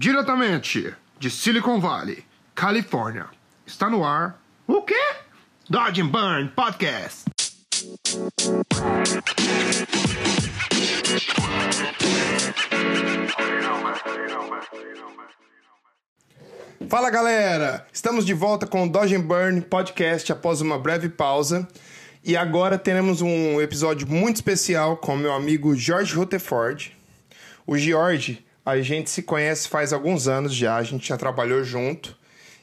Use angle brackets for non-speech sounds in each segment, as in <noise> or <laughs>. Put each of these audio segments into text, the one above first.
Diretamente de Silicon Valley, Califórnia, está no ar o quê? Dodge and Burn Podcast. Fala galera, estamos de volta com o Dodge and Burn Podcast após uma breve pausa. E agora teremos um episódio muito especial com meu amigo George Rutherford. O George, a gente se conhece faz alguns anos já, a gente já trabalhou junto.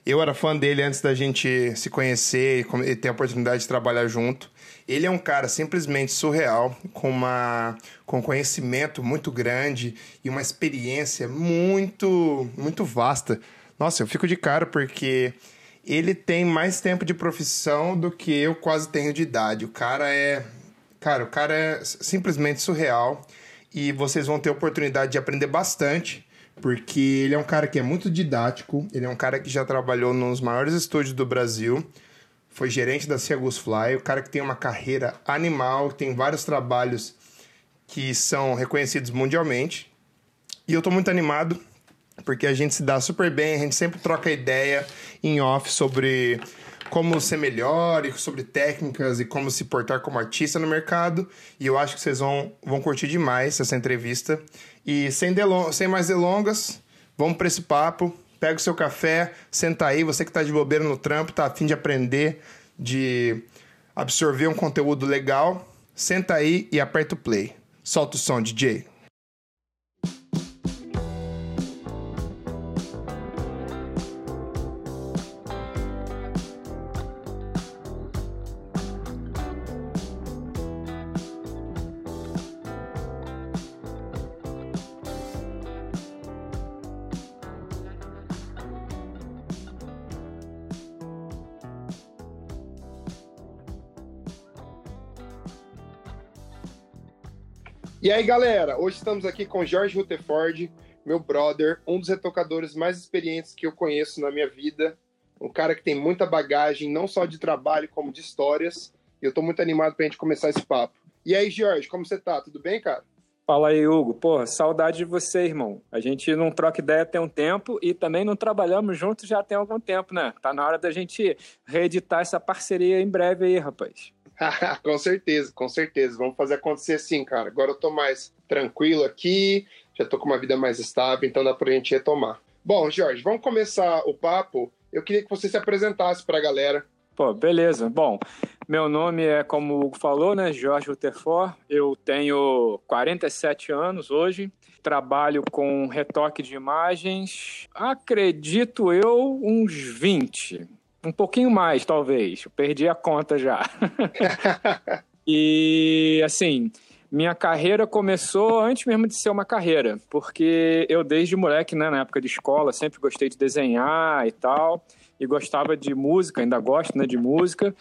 Eu era fã dele antes da gente se conhecer e ter a oportunidade de trabalhar junto. Ele é um cara simplesmente surreal, com, uma, com conhecimento muito grande e uma experiência muito, muito vasta. Nossa, eu fico de cara porque ele tem mais tempo de profissão do que eu quase tenho de idade. O cara é. Cara, o cara é simplesmente surreal e vocês vão ter oportunidade de aprender bastante, porque ele é um cara que é muito didático, ele é um cara que já trabalhou nos maiores estúdios do Brasil, foi gerente da Ciagus Fly, o cara que tem uma carreira animal, tem vários trabalhos que são reconhecidos mundialmente. E eu tô muito animado porque a gente se dá super bem, a gente sempre troca ideia em off sobre como ser melhor e sobre técnicas e como se portar como artista no mercado. E eu acho que vocês vão, vão curtir demais essa entrevista. E sem, sem mais delongas, vamos para esse papo. Pega o seu café, senta aí, você que está de bobeira no trampo, tá afim de aprender, de absorver um conteúdo legal, senta aí e aperta o play. Solta o som, DJ. E aí, galera, hoje estamos aqui com Jorge Rutherford, meu brother, um dos retocadores mais experientes que eu conheço na minha vida, um cara que tem muita bagagem, não só de trabalho, como de histórias, e eu tô muito animado pra gente começar esse papo. E aí, Jorge, como você tá? Tudo bem, cara? Fala aí, Hugo. Porra, saudade de você, irmão. A gente não troca ideia tem um tempo e também não trabalhamos juntos já tem algum tempo, né? Tá na hora da gente reeditar essa parceria em breve aí, rapaz. <laughs> com certeza, com certeza. Vamos fazer acontecer sim, cara. Agora eu tô mais tranquilo aqui, já tô com uma vida mais estável, então dá pra gente retomar. Bom, Jorge, vamos começar o papo. Eu queria que você se apresentasse pra galera. Pô, beleza. Bom, meu nome é, como o Hugo falou, né, Jorge Rutherford. Eu tenho 47 anos hoje. Trabalho com retoque de imagens, acredito eu, uns 20 um pouquinho mais, talvez. Eu perdi a conta já. <laughs> e, assim, minha carreira começou antes mesmo de ser uma carreira, porque eu, desde moleque, né, na época de escola, sempre gostei de desenhar e tal. E gostava de música, ainda gosto né, de música.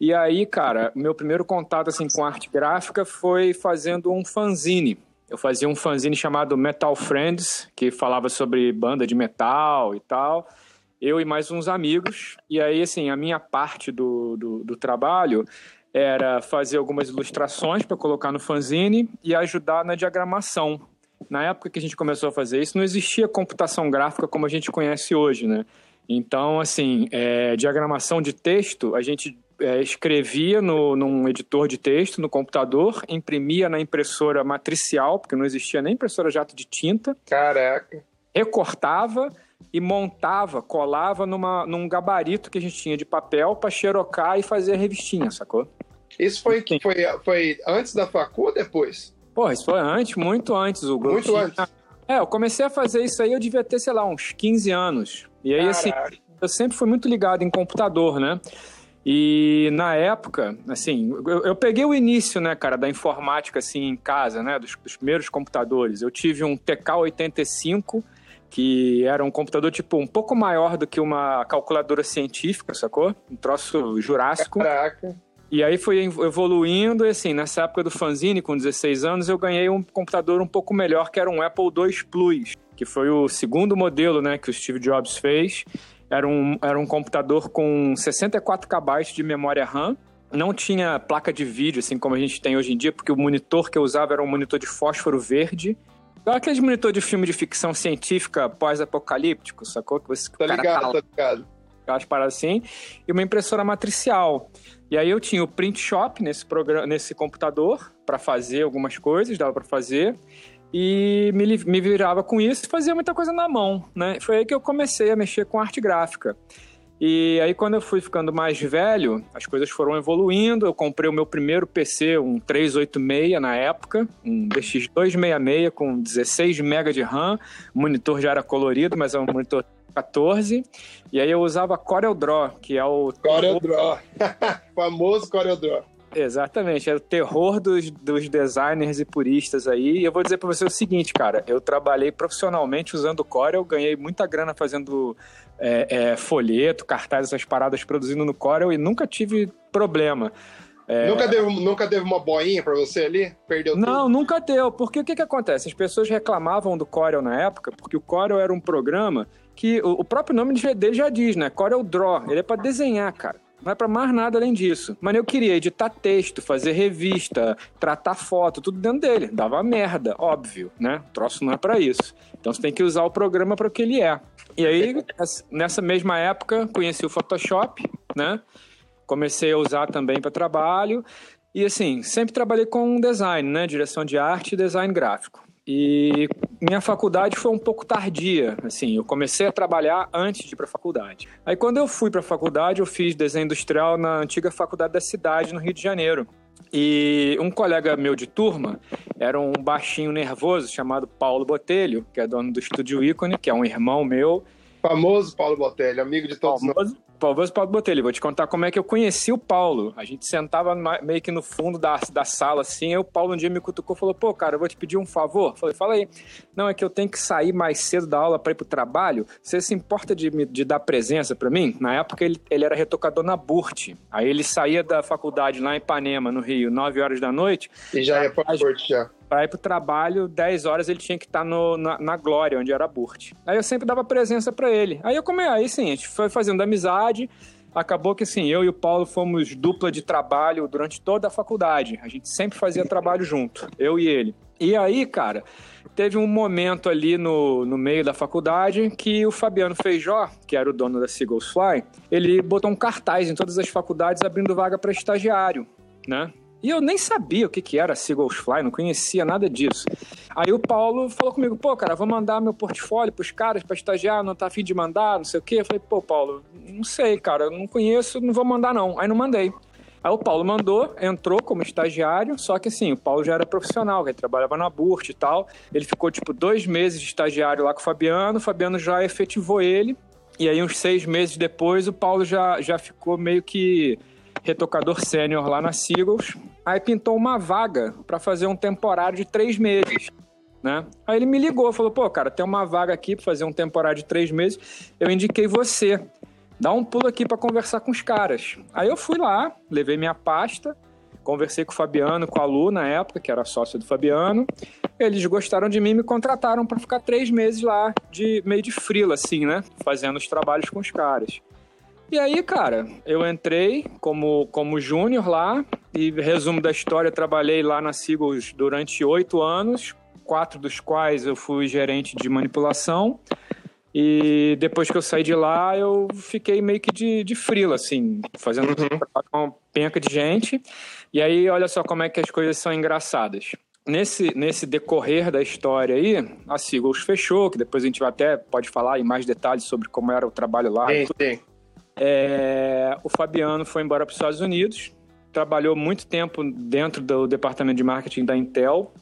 E aí, cara, meu primeiro contato assim, com arte gráfica foi fazendo um fanzine. Eu fazia um fanzine chamado Metal Friends, que falava sobre banda de metal e tal eu e mais uns amigos. E aí, assim, a minha parte do, do, do trabalho era fazer algumas ilustrações para colocar no fanzine e ajudar na diagramação. Na época que a gente começou a fazer isso, não existia computação gráfica como a gente conhece hoje, né? Então, assim, é, diagramação de texto, a gente é, escrevia no, num editor de texto no computador, imprimia na impressora matricial, porque não existia nem impressora jato de tinta. Caraca. Recortava, e montava, colava numa, num gabarito que a gente tinha de papel para xerocar e fazer a revistinha, sacou? Isso foi, foi, foi antes da facu ou depois? Pô, isso foi antes, muito antes. O muito tinha... antes? É, eu comecei a fazer isso aí, eu devia ter, sei lá, uns 15 anos. E aí, assim, Caraca. assim, eu sempre fui muito ligado em computador, né? E na época, assim, eu, eu, peguei o início, né, cara, da informática, assim, em casa, né, dos, dos primeiros computadores. Eu tive um TK-85 que era um computador tipo um pouco maior do que uma calculadora científica, sacou? Um troço jurássico. Caraca. E aí foi evoluindo, e assim, nessa época do fanzine, com 16 anos, eu ganhei um computador um pouco melhor, que era um Apple II Plus, que foi o segundo modelo, né, que o Steve Jobs fez. Era um, era um computador com 64 KB de memória RAM, não tinha placa de vídeo, assim como a gente tem hoje em dia, porque o monitor que eu usava era um monitor de fósforo verde, Aqueles monitor de filme de ficção científica pós-apocalíptico, sacou? Que você, tá ligado, tá, tá ligado. Aquelas paradas assim. E uma impressora matricial. E aí eu tinha o print shop nesse, programa, nesse computador para fazer algumas coisas, dava para fazer. E me, me virava com isso e fazia muita coisa na mão, né? Foi aí que eu comecei a mexer com arte gráfica. E aí, quando eu fui ficando mais velho, as coisas foram evoluindo. Eu comprei o meu primeiro PC, um 386 na época, um DX266 com 16 MB de RAM. O monitor já era colorido, mas é um monitor 14. E aí eu usava CorelDRAW, que é o. CorelDRAW. <laughs> famoso CorelDRAW. Exatamente, é o terror dos, dos designers e puristas aí. E eu vou dizer para você o seguinte, cara, eu trabalhei profissionalmente usando Corel, ganhei muita grana fazendo é, é, folheto, cartaz, essas paradas produzindo no Corel e nunca tive problema. É... Nunca, deu, nunca teve uma boinha para você ali? Perdeu Não, tudo? nunca deu. Porque o que, que acontece? As pessoas reclamavam do Corel na época, porque o Corel era um programa que o, o próprio nome dele já diz, né? Corel Draw. Ele é para desenhar, cara. Não é para mais nada além disso. Mas eu queria editar texto, fazer revista, tratar foto, tudo dentro dele. Dava merda, óbvio, né? O troço não é para isso. Então você tem que usar o programa para o que ele é. E aí, nessa mesma época, conheci o Photoshop, né? Comecei a usar também para trabalho. E assim, sempre trabalhei com design, né? Direção de arte e design gráfico. E minha faculdade foi um pouco tardia, assim, eu comecei a trabalhar antes de ir para a faculdade. Aí quando eu fui para a faculdade, eu fiz desenho industrial na antiga faculdade da cidade, no Rio de Janeiro. E um colega meu de turma era um baixinho nervoso chamado Paulo Botelho, que é dono do Estúdio Ícone, que é um irmão meu. Famoso Paulo Botelho, amigo de todos Famoso, nós. Paulo Paulo Botelho, vou te contar como é que eu conheci o Paulo. A gente sentava meio que no fundo da, da sala, assim, aí o Paulo um dia me cutucou e falou, pô, cara, eu vou te pedir um favor. Falei, fala aí. Não, é que eu tenho que sair mais cedo da aula para ir pro trabalho. Você se importa de, de dar presença para mim? Na época ele, ele era retocador na Burt. Aí ele saía da faculdade lá em Ipanema, no Rio, 9 horas da noite. E já ia pra Burt, já para ir pro trabalho, 10 horas ele tinha que estar tá no, na, na, Glória, onde era a Burt. Aí eu sempre dava presença para ele. Aí eu comecei, aí sim, a gente foi fazendo amizade. Acabou que assim, eu e o Paulo fomos dupla de trabalho durante toda a faculdade. A gente sempre fazia trabalho junto, eu e ele. E aí, cara, teve um momento ali no, no meio da faculdade que o Fabiano Feijó, que era o dono da Seagulls Fly, ele botou um cartaz em todas as faculdades abrindo vaga para estagiário, né? E eu nem sabia o que, que era Seagulls Fly, não conhecia nada disso. Aí o Paulo falou comigo, pô, cara, vou mandar meu portfólio pros caras para estagiar, não tá afim de mandar, não sei o quê. Eu falei, pô, Paulo, não sei, cara, não conheço, não vou mandar não. Aí não mandei. Aí o Paulo mandou, entrou como estagiário, só que assim, o Paulo já era profissional, ele trabalhava na Burt e tal. Ele ficou tipo dois meses de estagiário lá com o Fabiano, o Fabiano já efetivou ele. E aí, uns seis meses depois, o Paulo já, já ficou meio que retocador sênior lá na Seagulls. Aí pintou uma vaga para fazer um temporário de três meses. Né? Aí ele me ligou, falou: pô, cara, tem uma vaga aqui para fazer um temporário de três meses. Eu indiquei você. Dá um pulo aqui para conversar com os caras. Aí eu fui lá, levei minha pasta, conversei com o Fabiano, com a Lu na época, que era sócio do Fabiano. Eles gostaram de mim e me contrataram para ficar três meses lá, de meio de frila, assim, né? Fazendo os trabalhos com os caras. E aí, cara, eu entrei como, como júnior lá e, resumo da história, trabalhei lá na Seagulls durante oito anos, quatro dos quais eu fui gerente de manipulação. E depois que eu saí de lá, eu fiquei meio que de, de frila, assim, fazendo uhum. uma penca de gente. E aí, olha só como é que as coisas são engraçadas. Nesse, nesse decorrer da história aí, a Seagulls fechou, que depois a gente vai até pode falar em mais detalhes sobre como era o trabalho lá. Sim, sim. É, o Fabiano foi embora para os Estados Unidos, trabalhou muito tempo dentro do departamento de marketing da Intel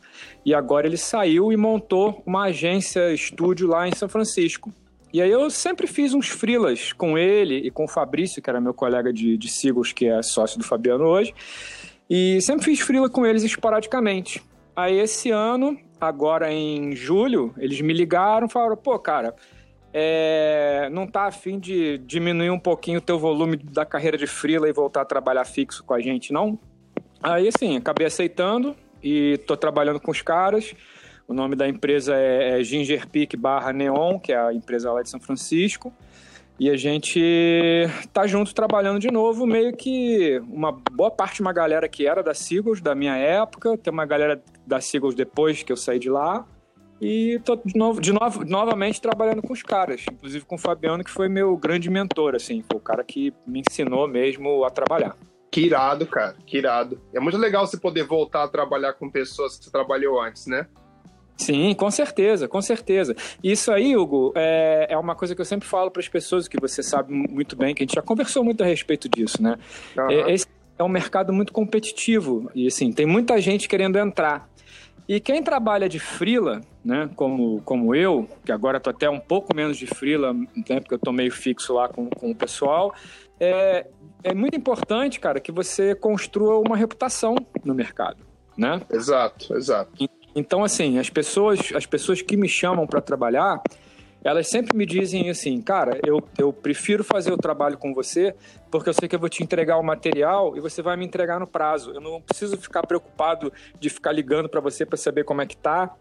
e agora ele saiu e montou uma agência estúdio lá em São Francisco. E aí eu sempre fiz uns frilas com ele e com o Fabrício, que era meu colega de, de siglos, que é sócio do Fabiano hoje. E sempre fiz frila com eles esporadicamente. Aí esse ano, agora em julho, eles me ligaram e falaram, pô, cara, é, não tá afim de diminuir um pouquinho o teu volume da carreira de freela e voltar a trabalhar fixo com a gente, não? Aí, assim, acabei aceitando e tô trabalhando com os caras. O nome da empresa é, é Ginger Peak barra Neon, que é a empresa lá de São Francisco. E a gente tá junto trabalhando de novo, meio que uma boa parte de uma galera que era da Seagulls, da minha época, tem uma galera da Seagulls depois que eu saí de lá. E tô de novo, de novo, novamente trabalhando com os caras, inclusive com o Fabiano, que foi meu grande mentor, assim, foi o cara que me ensinou mesmo a trabalhar. Que irado, cara, que irado. É muito legal você poder voltar a trabalhar com pessoas que você trabalhou antes, né? Sim, com certeza, com certeza. Isso aí, Hugo, é, é uma coisa que eu sempre falo para as pessoas, que você sabe muito bem, que a gente já conversou muito a respeito disso, né? Uhum. É, esse é um mercado muito competitivo e, assim, tem muita gente querendo entrar. E quem trabalha de frila, né, como, como eu, que agora estou até um pouco menos de frila, né, porque eu estou meio fixo lá com, com o pessoal, é, é muito importante, cara, que você construa uma reputação no mercado, né? Exato, exato. Então, assim, as pessoas, as pessoas que me chamam para trabalhar, elas sempre me dizem assim, cara, eu, eu prefiro fazer o trabalho com você porque eu sei que eu vou te entregar o material e você vai me entregar no prazo. Eu não preciso ficar preocupado de ficar ligando para você para saber como é que tá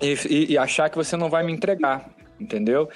e, e, e, achar que você não vai me entregar entendeu?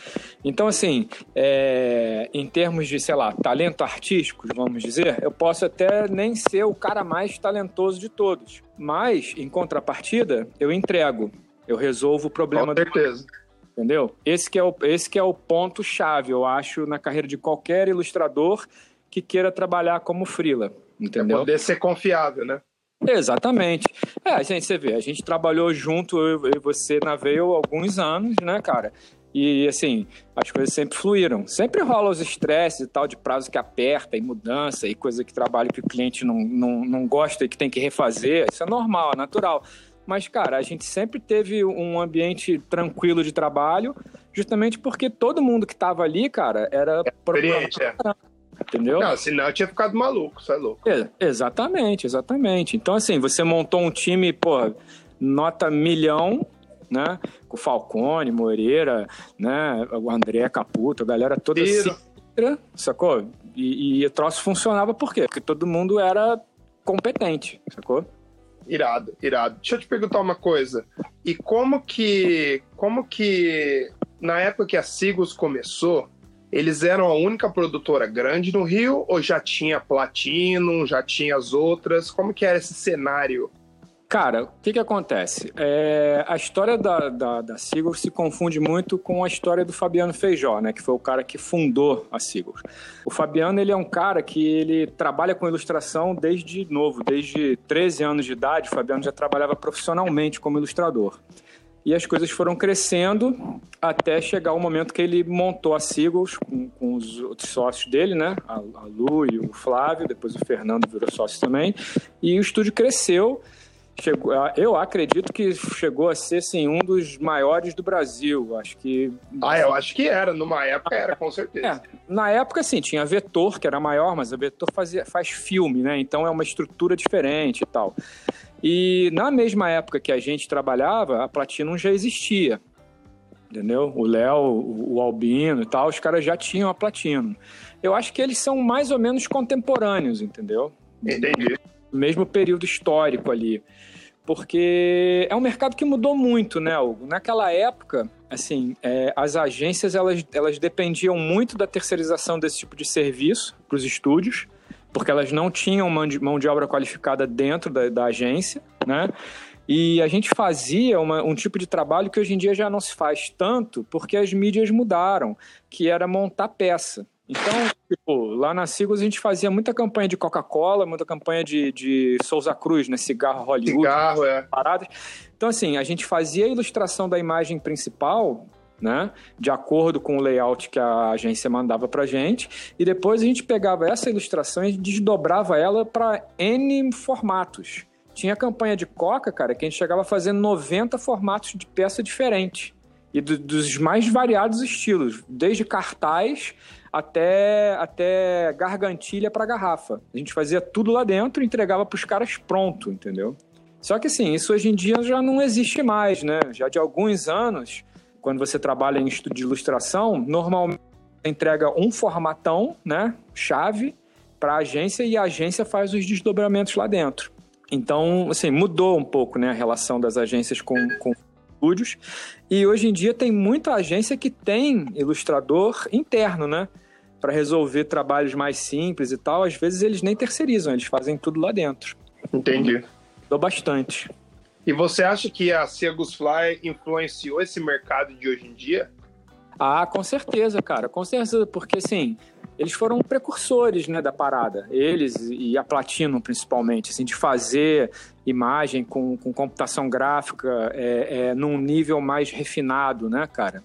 Então, assim, é, em termos de, sei lá, talento artístico, vamos dizer, eu posso até nem ser o cara mais talentoso de todos, mas, em contrapartida, eu entrego, eu resolvo o problema Com certeza. Do... Entendeu? Esse que, é o, esse que é o ponto-chave, eu acho, na carreira de qualquer ilustrador que queira trabalhar como frila, entendeu? É poder ser confiável, né? Exatamente. É, a gente, você vê, a gente trabalhou junto, eu e você na Veio alguns anos, né, cara? E assim, as coisas sempre fluíram. Sempre rola os estresses e tal, de prazo que aperta e mudança e coisa que trabalho que o cliente não, não, não gosta e que tem que refazer. Isso é normal, é natural. Mas, cara, a gente sempre teve um ambiente tranquilo de trabalho, justamente porque todo mundo que estava ali, cara, era é experiente, é. Entendeu? Não, senão eu tinha ficado maluco, isso é louco. É, exatamente, exatamente. Então, assim, você montou um time, pô, nota milhão, né? Com o Falcone, Moreira, né? O André Caputo, a galera toda Tiro. sacou? E, e o troço funcionava por quê? Porque todo mundo era competente, sacou? Irado, irado. Deixa eu te perguntar uma coisa. E como que, como que na época que a Sigos começou, eles eram a única produtora grande no Rio ou já tinha Platino, já tinha as outras? Como que era esse cenário Cara, o que, que acontece? É, a história da, da, da se confunde muito com a história do Fabiano Feijó, né? Que foi o cara que fundou a Sigur. O Fabiano, ele é um cara que ele trabalha com ilustração desde novo, desde 13 anos de idade. O Fabiano já trabalhava profissionalmente como ilustrador. E as coisas foram crescendo até chegar o momento que ele montou a Seagulls com, com os outros sócios dele, né? A, a Lu e o Flávio, depois o Fernando virou sócio também. E o estúdio cresceu chegou, eu acredito que chegou a ser assim, um dos maiores do Brasil. Acho que. Ah, eu acho que era. Numa época era, com certeza. É, na época, sim, tinha a Vetor, que era maior, mas a Vetor fazia, faz filme, né? Então é uma estrutura diferente e tal. E na mesma época que a gente trabalhava, a Platinum já existia. Entendeu? O Léo, o Albino e tal, os caras já tinham a Platinum. Eu acho que eles são mais ou menos contemporâneos, entendeu? Entendi. Mesmo período histórico ali porque é um mercado que mudou muito, né, Hugo? Naquela época, assim, é, as agências elas, elas dependiam muito da terceirização desse tipo de serviço para os estúdios, porque elas não tinham mão de, mão de obra qualificada dentro da, da agência, né? E a gente fazia uma, um tipo de trabalho que hoje em dia já não se faz tanto, porque as mídias mudaram, que era montar peça. Então, tipo, lá na Sigos a gente fazia muita campanha de Coca-Cola, muita campanha de, de Souza Cruz, né? Cigarro Hollywood. Cigarro, é. Paradas. Então, assim, a gente fazia a ilustração da imagem principal, né? De acordo com o layout que a agência mandava pra gente. E depois a gente pegava essa ilustração e desdobrava ela para N formatos. Tinha campanha de Coca, cara, que a gente chegava a fazer 90 formatos de peça diferente. E do, dos mais variados estilos, desde cartaz até, até gargantilha para garrafa. A gente fazia tudo lá dentro e entregava para os caras pronto, entendeu? Só que assim, isso hoje em dia já não existe mais, né? Já de alguns anos, quando você trabalha em estudo de ilustração, normalmente entrega um formatão, né, chave para a agência e a agência faz os desdobramentos lá dentro. Então, assim, mudou um pouco, né, a relação das agências com, com estúdios. E hoje em dia tem muita agência que tem ilustrador interno, né? Para resolver trabalhos mais simples e tal, às vezes eles nem terceirizam, eles fazem tudo lá dentro. Entendi. Dou bastante. E você acha que a Segus Fly influenciou esse mercado de hoje em dia? Ah, com certeza, cara, com certeza, porque assim, eles foram precursores né, da parada, eles e a Platinum principalmente, assim, de fazer imagem com, com computação gráfica é, é, num nível mais refinado, né, cara?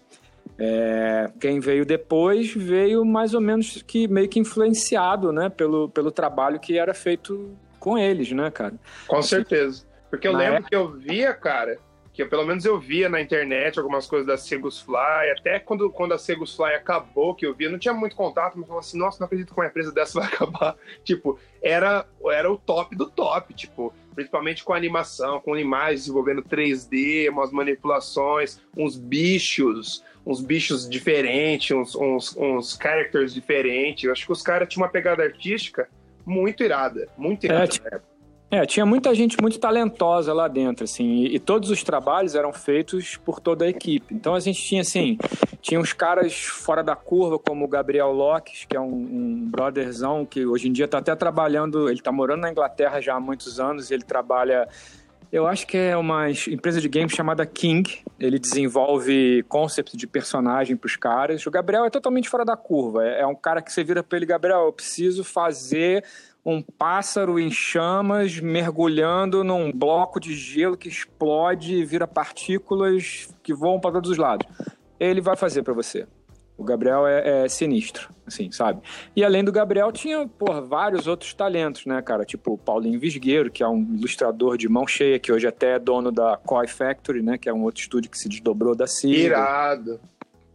É, quem veio depois veio mais ou menos que meio que influenciado, né, pelo, pelo trabalho que era feito com eles, né, cara? Com certeza. Porque eu lembro época... que eu via, cara, que eu, pelo menos eu via na internet algumas coisas da Segus Fly, até quando, quando a Segus Fly acabou, que eu via, não tinha muito contato, mas falava assim, nossa, não acredito que uma empresa dessa <laughs> vai acabar. Tipo, era, era o top do top, tipo, principalmente com animação, com imagens desenvolvendo 3D, umas manipulações, uns bichos, uns bichos diferentes, uns, uns, uns characters diferentes. Eu acho que os caras tinham uma pegada artística muito irada, muito irada. É, é, tinha muita gente muito talentosa lá dentro, assim, e, e, todos os trabalhos eram feitos por toda a equipe. Então a gente tinha, assim, tinha uns caras fora da curva, como o Gabriel Locke, que é um, um brotherzão que hoje em dia está até trabalhando, ele está morando na Inglaterra já há muitos anos, e ele trabalha eu acho que é uma empresa de games chamada King. Ele desenvolve conceitos de personagem para os caras. O Gabriel é totalmente fora da curva. É, é um cara que você vira para ele, Gabriel, eu preciso fazer um pássaro em chamas mergulhando num bloco de gelo que explode e vira partículas que voam para todos os lados. Ele vai fazer para você. O Gabriel é, é, sinistro, assim, sabe? E além do Gabriel, tinha, porra, vários outros talentos, né, cara? Tipo o Paulinho Visgueiro, que é um ilustrador de mão cheia, que hoje até é dono da Koi Factory, né? Que é um outro estúdio que se desdobrou da Cira. Irado.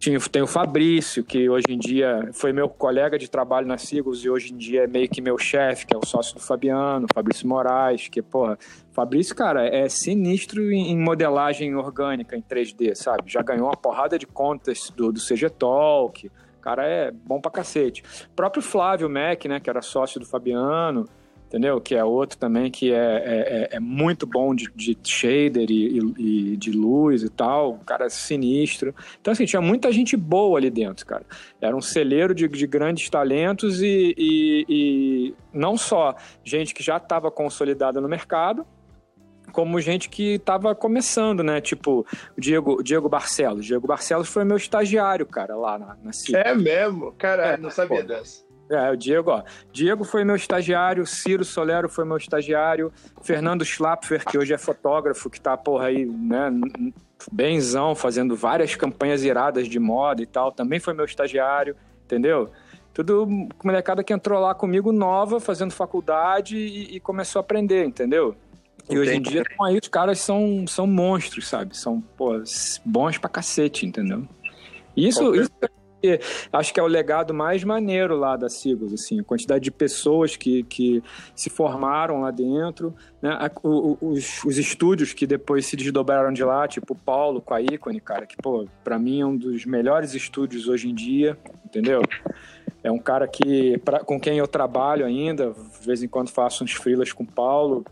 Tinha, tem o Fabrício, que hoje em dia foi meu colega de trabalho na Sigos e hoje em dia é meio que meu chefe, que é o sócio do Fabiano, Fabrício Moraes, que, porra, Fabrício, cara, é sinistro em modelagem orgânica em 3D, sabe? Já ganhou uma porrada de contas do, do CG Talk, cara é bom pra cacete. O próprio Flávio Mac, né, que era sócio do Fabiano, entendeu? Que é outro também que é, é, é, é muito bom de, de shader e, e, e, de luz e tal, um cara sinistro. Então, assim, tinha muita gente boa ali dentro, cara. Era um celeiro de, de grandes talentos e, e, não só gente que já estava consolidada no mercado, como gente que estava começando, né? Tipo, o Diego, Diego Barcelos. Diego Barcelos foi meu estagiário, cara, lá na, na É mesmo? Caralho, é, não sabia pô, dessa. É, o Diego, ó. Diego foi meu estagiário, Ciro Solero foi meu estagiário, Fernando Schlapfer, que hoje é fotógrafo, que tá, porra, aí, né, benzão, fazendo várias campanhas iradas de moda e tal, também foi meu estagiário, entendeu? Tudo molecada que entrou lá comigo nova, fazendo faculdade e, e começou a aprender, entendeu? E hoje em dia, aí, os caras são, são monstros, sabe? São, pô, bons pra cacete, entendeu? Isso, isso acho que é o legado mais maneiro lá da Sigos, assim, a quantidade de pessoas que, que se formaram lá dentro, né? os, os estúdios que depois se desdobraram de lá, tipo o Paulo com a Icone, cara, que, pô, pra mim é um dos melhores estúdios hoje em dia, entendeu? É um cara que, pra, com quem eu trabalho ainda, de vez em quando faço uns freelas com o Paulo,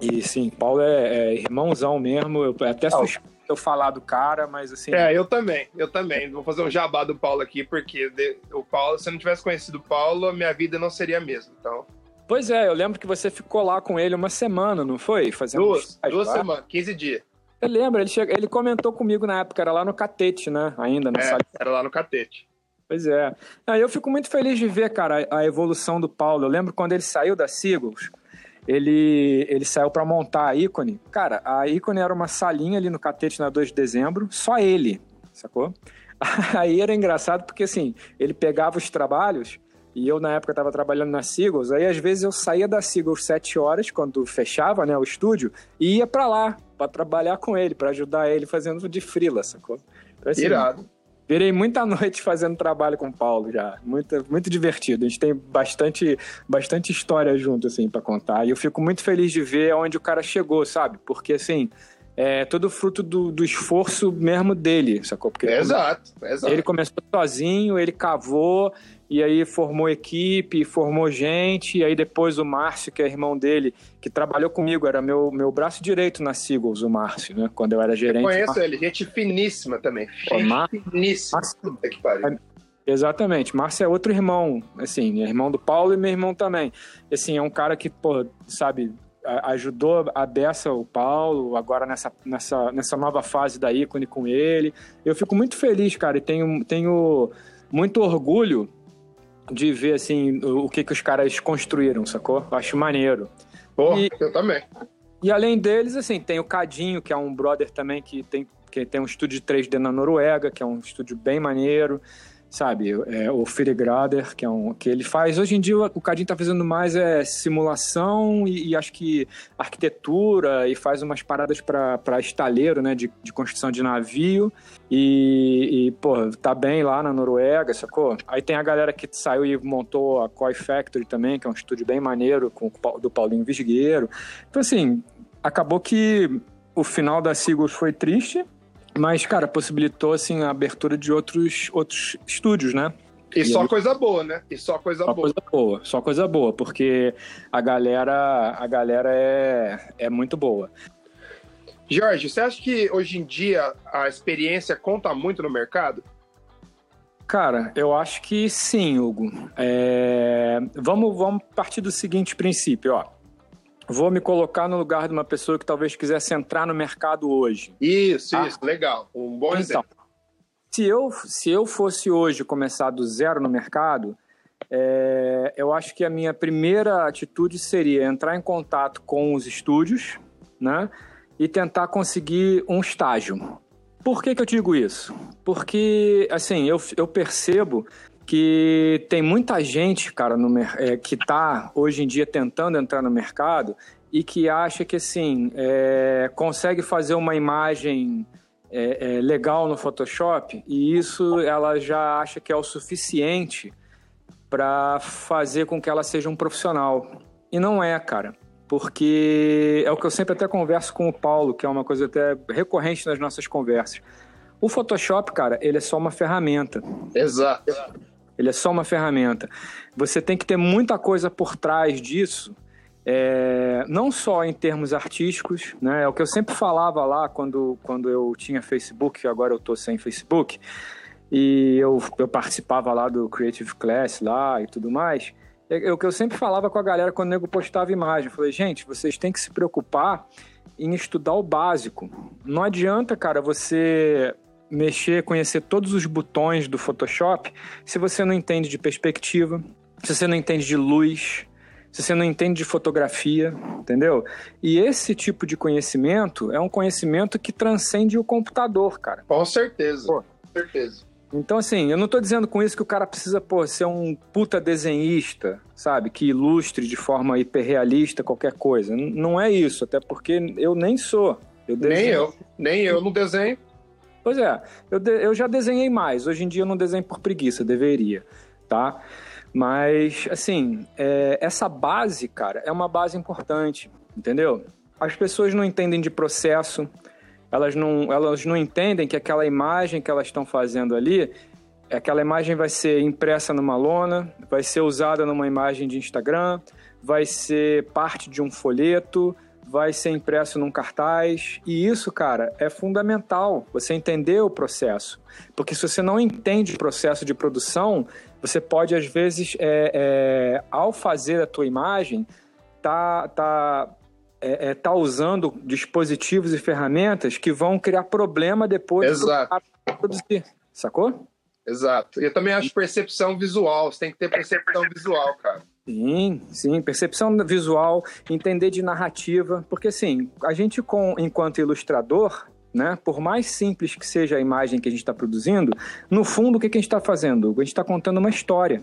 e sim, Paulo é, é irmãozão mesmo, eu até suspeito eu falar do cara, mas assim. É, eu também, eu também. Vou fazer um jabá do Paulo aqui, porque o Paulo, se eu não tivesse conhecido o Paulo, a minha vida não seria a mesma, então. Pois é, eu lembro que você ficou lá com ele uma semana, não foi? Fazendo duas, duas semanas, 15 dias. Eu lembro, ele, chega, ele comentou comigo na época, era lá no Catete, né? Ainda, na é, Era lá no Catete. Pois é. Aí eu fico muito feliz de ver, cara, a evolução do Paulo. Eu lembro quando ele saiu da Seagulls, ele, ele saiu para montar a ícone. Cara, a ícone era uma salinha ali no Catete na 2 de dezembro, só ele, sacou? <laughs> Aí era engraçado porque assim, ele pegava os trabalhos e eu na época estava trabalhando na Seagulls, aí às vezes eu saía da Seagulls 7 horas, quando fechava né, o estúdio, e ia para lá para trabalhar com ele, para ajudar ele fazendo de frila, sacou? Então, assim, Irado. Virei muita <laughs> noite fazendo trabalho com o Paulo já. Muito, muito divertido. A gente tem bastante, bastante história junto, assim, para contar. E eu fico muito feliz de ver onde o cara chegou, sabe? Porque, assim, é todo fruto do, do esforço mesmo dele, sacou? Porque é exato, é exato. Ele começou sozinho, ele cavou, e aí formou equipe, formou gente, e aí depois o Márcio, que é irmão dele, que trabalhou comigo, era meu, meu braço direito na Seagulls, o Márcio, né? Quando eu era gerente. Eu conheço ele, gente finíssima também. Gente Mar... finíssima. Márcio... que pariu. Exatamente. Márcio é outro irmão, assim, é irmão do Paulo e meu irmão também. Assim, é um cara que, pô, sabe, ajudou a beça o Paulo, agora nessa, nessa, nessa nova fase da ícone com ele. Eu fico muito feliz, cara, e tenho, tenho muito orgulho de ver, assim, o que, que os caras construíram, sacou? Eu acho maneiro. E, eu também. E além deles, assim, tem o Cadinho, que é um brother também que tem, que tem um estúdio de 3D na Noruega, que é um estúdio bem maneiro sabe? É, o Filigrader, que é um que ele faz. Hoje em dia o Cadinho tá fazendo mais é simulação e, e acho que arquitetura e faz umas paradas para estaleiro, né? De, de construção de navio. E, e, pô, tá bem lá na Noruega, sacou? Aí tem a galera que saiu e montou a Koi Factory também, que é um estúdio bem maneiro, com, do Paulinho Visgueiro. Então, assim, acabou que o final da Sigos foi triste, mas, cara, possibilitou, assim, a abertura de outros, outros estúdios, né? E, e só coisa boa, né? E só coisa só boa. Coisa boa. Só coisa boa, porque a galera, a galera é, é muito boa. Jorge, você acha que hoje em dia a experiência conta muito no mercado? Cara, eu acho que sim, Hugo. É... Vamos, vamos partir do seguinte princípio, ó vou me colocar no lugar de uma pessoa que talvez quisesse entrar no mercado hoje. Isso, ah. isso, legal. Um bom então, exemplo. Se eu, se eu fosse hoje começar do zero no mercado, é, eu acho que a minha primeira atitude seria entrar em contato com os estúdios, né? E tentar conseguir um estágio. Por que, que eu digo isso? Porque, assim, eu, eu percebo que tem muita gente, cara, no, é, que está hoje em dia tentando entrar no mercado e que acha que, assim, é, consegue fazer uma imagem é, é, legal no Photoshop e isso ela já acha que é o suficiente para fazer com que ela seja um profissional. E não é, cara. Porque é o que eu sempre até converso com o Paulo, que é uma coisa até recorrente nas nossas conversas. O Photoshop, cara, ele é só uma ferramenta. Exato. Ele é só uma ferramenta. Você tem que ter muita coisa por trás disso, é, não só em termos artísticos, né? É o que eu sempre falava lá quando, quando eu tinha Facebook, agora eu tô sem Facebook, e eu, eu participava lá do Creative Class lá e tudo mais. É, é o que eu sempre falava com a galera quando o nego postava imagem. Eu falei, gente, vocês têm que se preocupar em estudar o básico. Não adianta, cara, você mexer, conhecer todos os botões do Photoshop se você não entende de perspectiva, se você não entende de luz, se você não entende de fotografia, entendeu? E esse tipo de conhecimento é um conhecimento que transcende o computador, cara. Com certeza. Pô. Com certeza. Então, assim, eu não tô dizendo com isso que o cara precisa, pô, ser um puta desenhista, sabe? Que ilustre de forma hiperrealista qualquer coisa. N não é isso, até porque eu nem sou. Eu. Nem eu. Nem eu não desenho. Pois é, eu, de, eu já desenhei mais. Hoje em dia eu não desenho por preguiça, deveria, tá? Mas, assim, é, essa base, cara, é uma base importante, entendeu? As pessoas não entendem de processo, elas não, elas não entendem que aquela imagem que elas estão fazendo ali, aquela imagem vai ser impressa numa lona, vai ser usada numa imagem de Instagram, vai ser parte de um folheto, vai ser impresso num cartaz. E isso, cara, é fundamental. Você entender o processo. Porque se você não entende o processo de produção, você pode, às vezes, é, é, ao fazer a tua imagem, tá, tá, é, é tá usando dispositivos e ferramentas que vão criar problema depois Exato. para produzir. Sacou? Exato. Eu também acho percepção visual. Você tem que ter percepção visual, cara. Sim, sim, percepção visual, entender de narrativa, porque assim, a gente com, enquanto ilustrador, né, por mais simples que seja a imagem que a gente está produzindo, no fundo o que, que a gente está fazendo? A gente está contando uma história.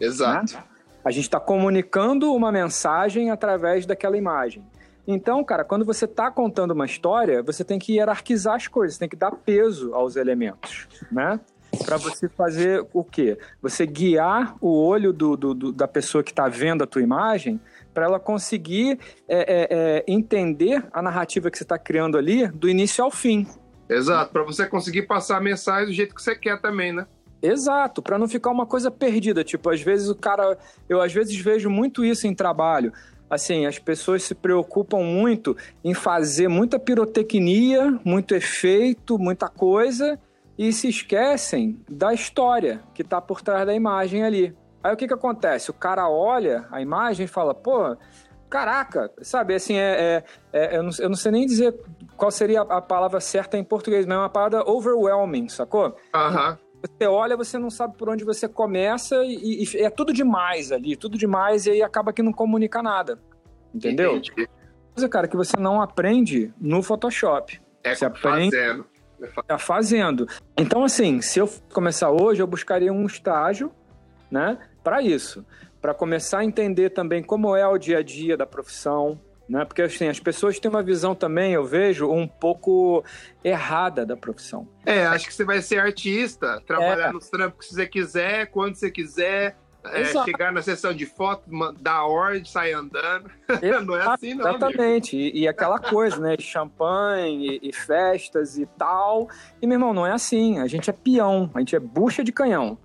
Exato. Né? A gente está comunicando uma mensagem através daquela imagem. Então, cara, quando você está contando uma história, você tem que hierarquizar as coisas, tem que dar peso aos elementos, né? Para você fazer o quê? Você guiar o olho do, do, do da pessoa que está vendo a tua imagem para ela conseguir é, é, é, entender a narrativa que você está criando ali do início ao fim. Exato, para você conseguir passar a mensagem do jeito que você quer também, né? Exato, para não ficar uma coisa perdida. Tipo, às vezes o cara. Eu às vezes vejo muito isso em trabalho. Assim, as pessoas se preocupam muito em fazer muita pirotecnia, muito efeito, muita coisa, e se esquecem da história que está por trás da imagem ali. Aí o que, que acontece? O cara olha a imagem e fala, pô, caraca, sabe, assim, é, é, é eu, não, eu, não, sei nem dizer qual seria a, palavra certa em português, mas é uma palavra overwhelming, sacou? Aham. Você olha, você não sabe por onde você começa e, e, é tudo demais ali, tudo demais e aí acaba que não comunica nada. Entendeu? Entendi. Coisa, cara, que você não aprende no Photoshop. É você aprende fazendo. Tá fazendo. Então, assim, se eu começar hoje, eu buscaria um estágio, né, para isso, para começar a entender também como é o dia a dia da profissão, né? Porque assim, as pessoas têm uma visão também, eu vejo, um pouco errada da profissão. É, acho que você vai ser artista, trabalhar é. nos trampos que você quiser, quando você quiser. É, chegar na sessão de foto, dar ordem, sair andando. <laughs> não é assim, não. Exatamente. E, e, aquela coisa, né? Champanhe e, e, festas e tal. E, meu irmão, não é assim. A gente é peão, a gente é bucha de canhão.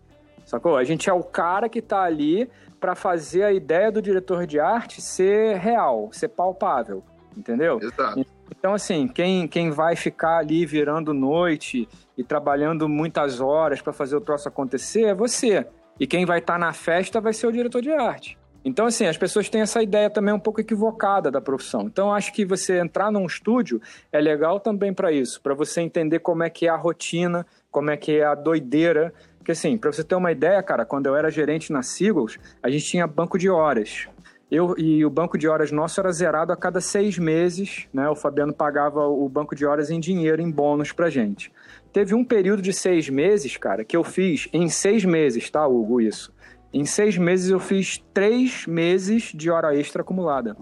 Sacou? A gente é o cara que tá ali para fazer a ideia do diretor de arte ser real, ser palpável, entendeu? Exato. Então, assim, quem, quem vai ficar ali virando noite e trabalhando muitas horas para fazer o troço acontecer é você. E quem vai estar tá na festa vai ser o diretor de arte. Então, assim, as pessoas têm essa ideia também um pouco equivocada da profissão. Então, acho que você entrar num estúdio é legal também para isso, para você entender como é que é a rotina, como é que é a doideira porque assim, para você ter uma ideia, cara, quando eu era gerente na Seagulls, a gente tinha banco de horas. Eu, e o banco de horas nosso era zerado a cada seis meses, né? O Fabiano pagava o banco de horas em dinheiro, em bônus pra gente. Teve um período de seis meses, cara, que eu fiz em seis meses, tá, Hugo, isso. Em seis meses eu fiz três meses de hora extra acumulada.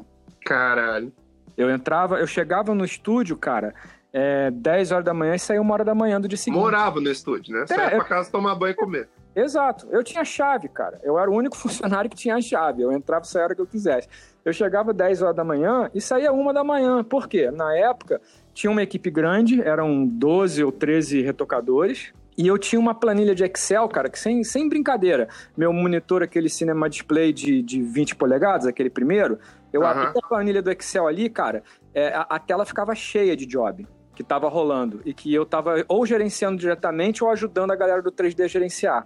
Caralho. Eu entrava, eu chegava no estúdio, cara, é, 10 horas da manhã e saía uma hora da manhã do dia seguinte. Morava no estúdio, né? É, Saia pra casa tomar banho e comer. Exato. Eu tinha chave, cara. Eu era o único <laughs> funcionário que tinha a chave. Eu entrava e saía a hora que eu quisesse. Eu chegava 10 horas da manhã e saía uma da manhã. Por quê? Na época, tinha uma equipe grande, eram 12 ou 13 retocadores. E eu tinha uma planilha de Excel, cara, que sem, sem brincadeira. Meu monitor, aquele cinema display de, de 20 polegadas, aquele primeiro, eu uhum. abri a planilha do Excel ali, cara, é, a, a tela ficava cheia de job que estava rolando e que eu estava ou gerenciando diretamente ou ajudando a galera do 3D a gerenciar.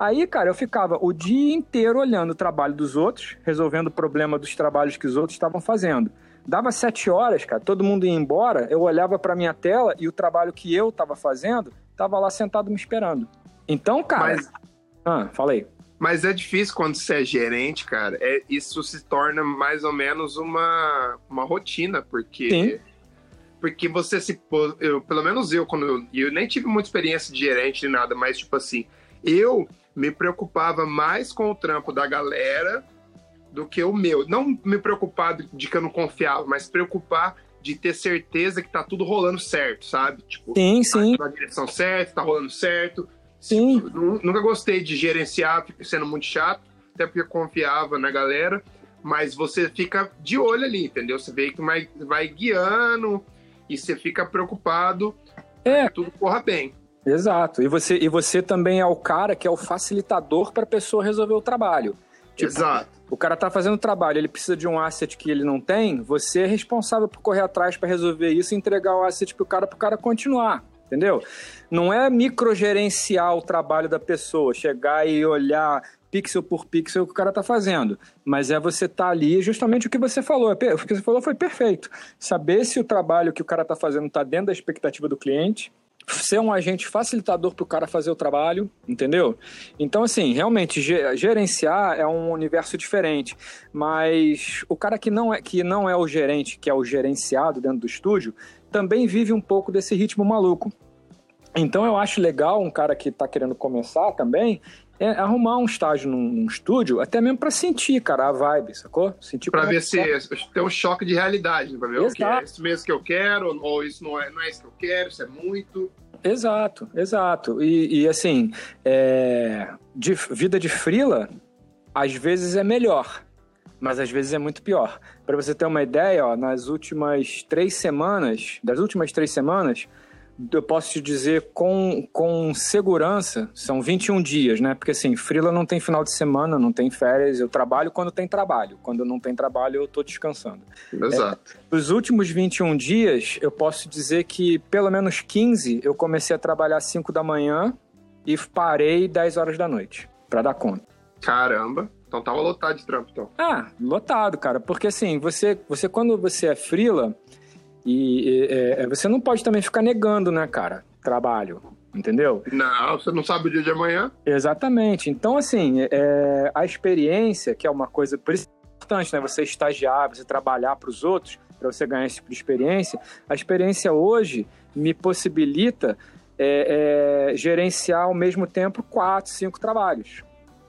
Aí, cara, eu ficava o dia inteiro olhando o trabalho dos outros, resolvendo o problema dos trabalhos que os outros estavam fazendo. Dava sete horas, cara, todo mundo ia embora, eu olhava para minha tela e o trabalho que eu estava fazendo estava lá sentado me esperando. Então, cara. Mas... Ah, falei. Mas é difícil quando você é gerente, cara. É, isso se torna mais ou menos uma, uma rotina, porque. Sim porque você se. Eu, pelo menos eu, quando eu. Eu nem tive muita experiência de gerente nem nada, mas, tipo assim, eu me preocupava mais com o trampo da galera do que o meu. Não me preocupar de que eu não confiava, mas preocupar de ter certeza que tá tudo rolando certo, sabe? Tipo, sim, sim. Tá na direção certa, tá rolando certo. Sim. nunca gostei de gerenciar, sendo muito chato, até porque eu confiava na galera, mas você fica de olho ali, entendeu? Você vê que vai, vai guiando, e você fica preocupado é. que tudo corra bem. Exato. E você, e você também é o cara que é o facilitador para a pessoa resolver o trabalho. Tipo, Exato. O cara tá fazendo o trabalho, ele precisa de um asset que ele não tem, você é responsável por correr atrás para resolver isso e entregar o asset pro cara pro cara continuar, entendeu? Não é microgerenciar o trabalho da pessoa, chegar e olhar pixel por pixel que o cara está fazendo. Mas é você estar tá ali, justamente o que você falou. O que você falou foi perfeito. Saber se o trabalho que o cara está fazendo está dentro da expectativa do cliente, ser um agente facilitador para o cara fazer o trabalho, entendeu? Então, assim, realmente, gerenciar é um universo diferente, mas o cara que não é, que não é o gerente, que é o gerenciado dentro do estúdio, também vive um pouco desse ritmo maluco. Então eu acho legal um cara que está querendo começar também é arrumar um estágio num, num estúdio, até mesmo para sentir, cara, a vibe, sacou? Sentir Pra ver é se é. tem um choque de realidade, pra ver o que é isso mesmo que eu quero, ou isso não é, não é isso que eu quero, isso é muito. Exato, exato. E, e assim, é, de, vida de frila, às vezes é melhor, mas às vezes é muito pior. Para você ter uma ideia, ó, nas últimas três semanas, das últimas três semanas, eu posso te dizer com, com segurança, são 21 dias, né? Porque assim, Frila não tem final de semana, não tem férias, eu trabalho quando tem trabalho. Quando não tem trabalho, eu tô descansando. Exato. É, os últimos 21 dias, eu posso dizer que pelo menos 15 eu comecei a trabalhar às 5 da manhã e parei 10 horas da noite, para dar conta. Caramba. Então tava lotado de trampo, então. Ah, lotado, cara. Porque assim, você, você quando você é frila, e é, você não pode também ficar negando, né, cara, trabalho. Entendeu? Não, você não sabe o dia de amanhã. Exatamente. Então, assim, é, a experiência, que é uma coisa importante, né? Você estagiar, você trabalhar para os outros, para você ganhar esse tipo de experiência. A experiência hoje me possibilita é, é, gerenciar ao mesmo tempo quatro, cinco trabalhos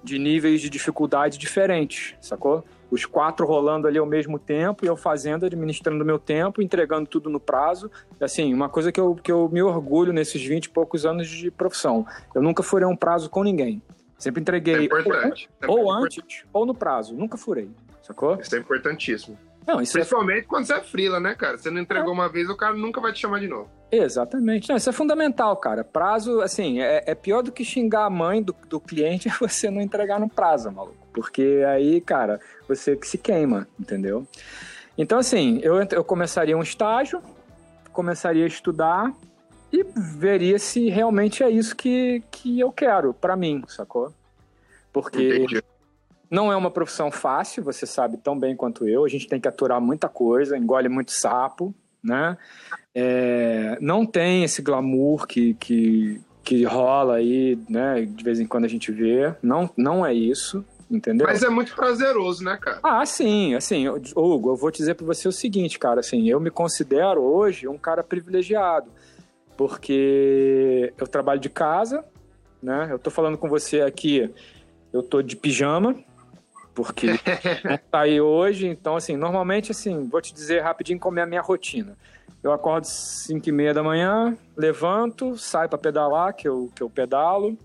de níveis de dificuldade diferentes, sacou? Os quatro rolando ali ao mesmo tempo e eu fazendo, administrando meu tempo, entregando tudo no prazo. Assim, uma coisa que eu, que eu me orgulho nesses 20 e poucos anos de profissão. Eu nunca furei um prazo com ninguém. Sempre entreguei é importante. ou, ou antes ou no prazo. Nunca furei, sacou? Isso é importantíssimo. Não, é Principalmente é... quando você é frila, né, cara? Você não entregou é. uma vez, o cara nunca vai te chamar de novo. Exatamente. Não, isso é fundamental, cara. Prazo, assim, é, é pior do que xingar a mãe do, do cliente <laughs> é você não entregar no prazo, maluco. Porque aí, cara, você que se queima, entendeu? Então, assim, eu, eu começaria um estágio, começaria a estudar e veria se realmente é isso que, que eu quero para mim, sacou? Porque Entendi. não é uma profissão fácil, você sabe tão bem quanto eu. A gente tem que aturar muita coisa, engole muito sapo, né? É, não tem esse glamour que, que, que rola aí, né? De vez em quando a gente vê. Não, não é isso entendeu? Mas é muito prazeroso, né, cara? Ah, sim, assim, Hugo, eu vou te dizer para você o seguinte, cara, assim, eu me considero hoje um cara privilegiado, porque eu trabalho de casa, né? Eu tô falando com você aqui, eu tô de pijama, porque <laughs> tá aí hoje, então assim, normalmente assim, vou te dizer rapidinho como é a minha rotina. Eu acordo 5 e meia da manhã, levanto, saio para pedalar, que eu, que eu pedalo,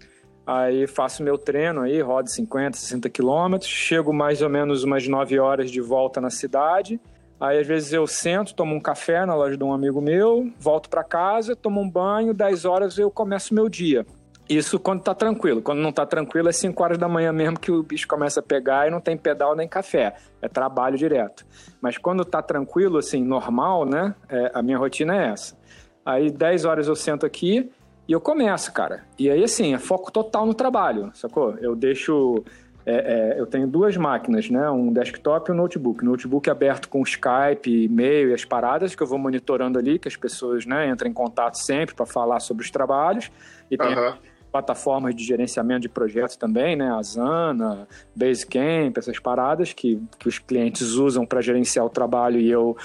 Aí faço meu treino aí, rodo 50, 60 quilômetros, chego mais ou menos umas 9 horas de volta na cidade. Aí às vezes eu sento, tomo um café na loja de um amigo meu, volto para casa, tomo um banho, 10 horas eu começo meu dia. Isso quando tá tranquilo. Quando não tá tranquilo é 5 horas da manhã mesmo que o bicho começa a pegar e não tem pedal nem café. É trabalho direto. Mas quando tá tranquilo, assim, normal, né? É, a minha rotina é essa. Aí 10 horas eu sento aqui, e eu começo, cara. E aí, assim, é foco total no trabalho, sacou? Eu deixo. É, é, eu tenho duas máquinas, né? Um desktop e um notebook. Notebook aberto com Skype, e-mail e as paradas que eu vou monitorando ali, que as pessoas né, entram em contato sempre para falar sobre os trabalhos. E tem uhum. plataformas de gerenciamento de projetos também, né? Asana, Basecamp, essas paradas que, que os clientes usam para gerenciar o trabalho e eu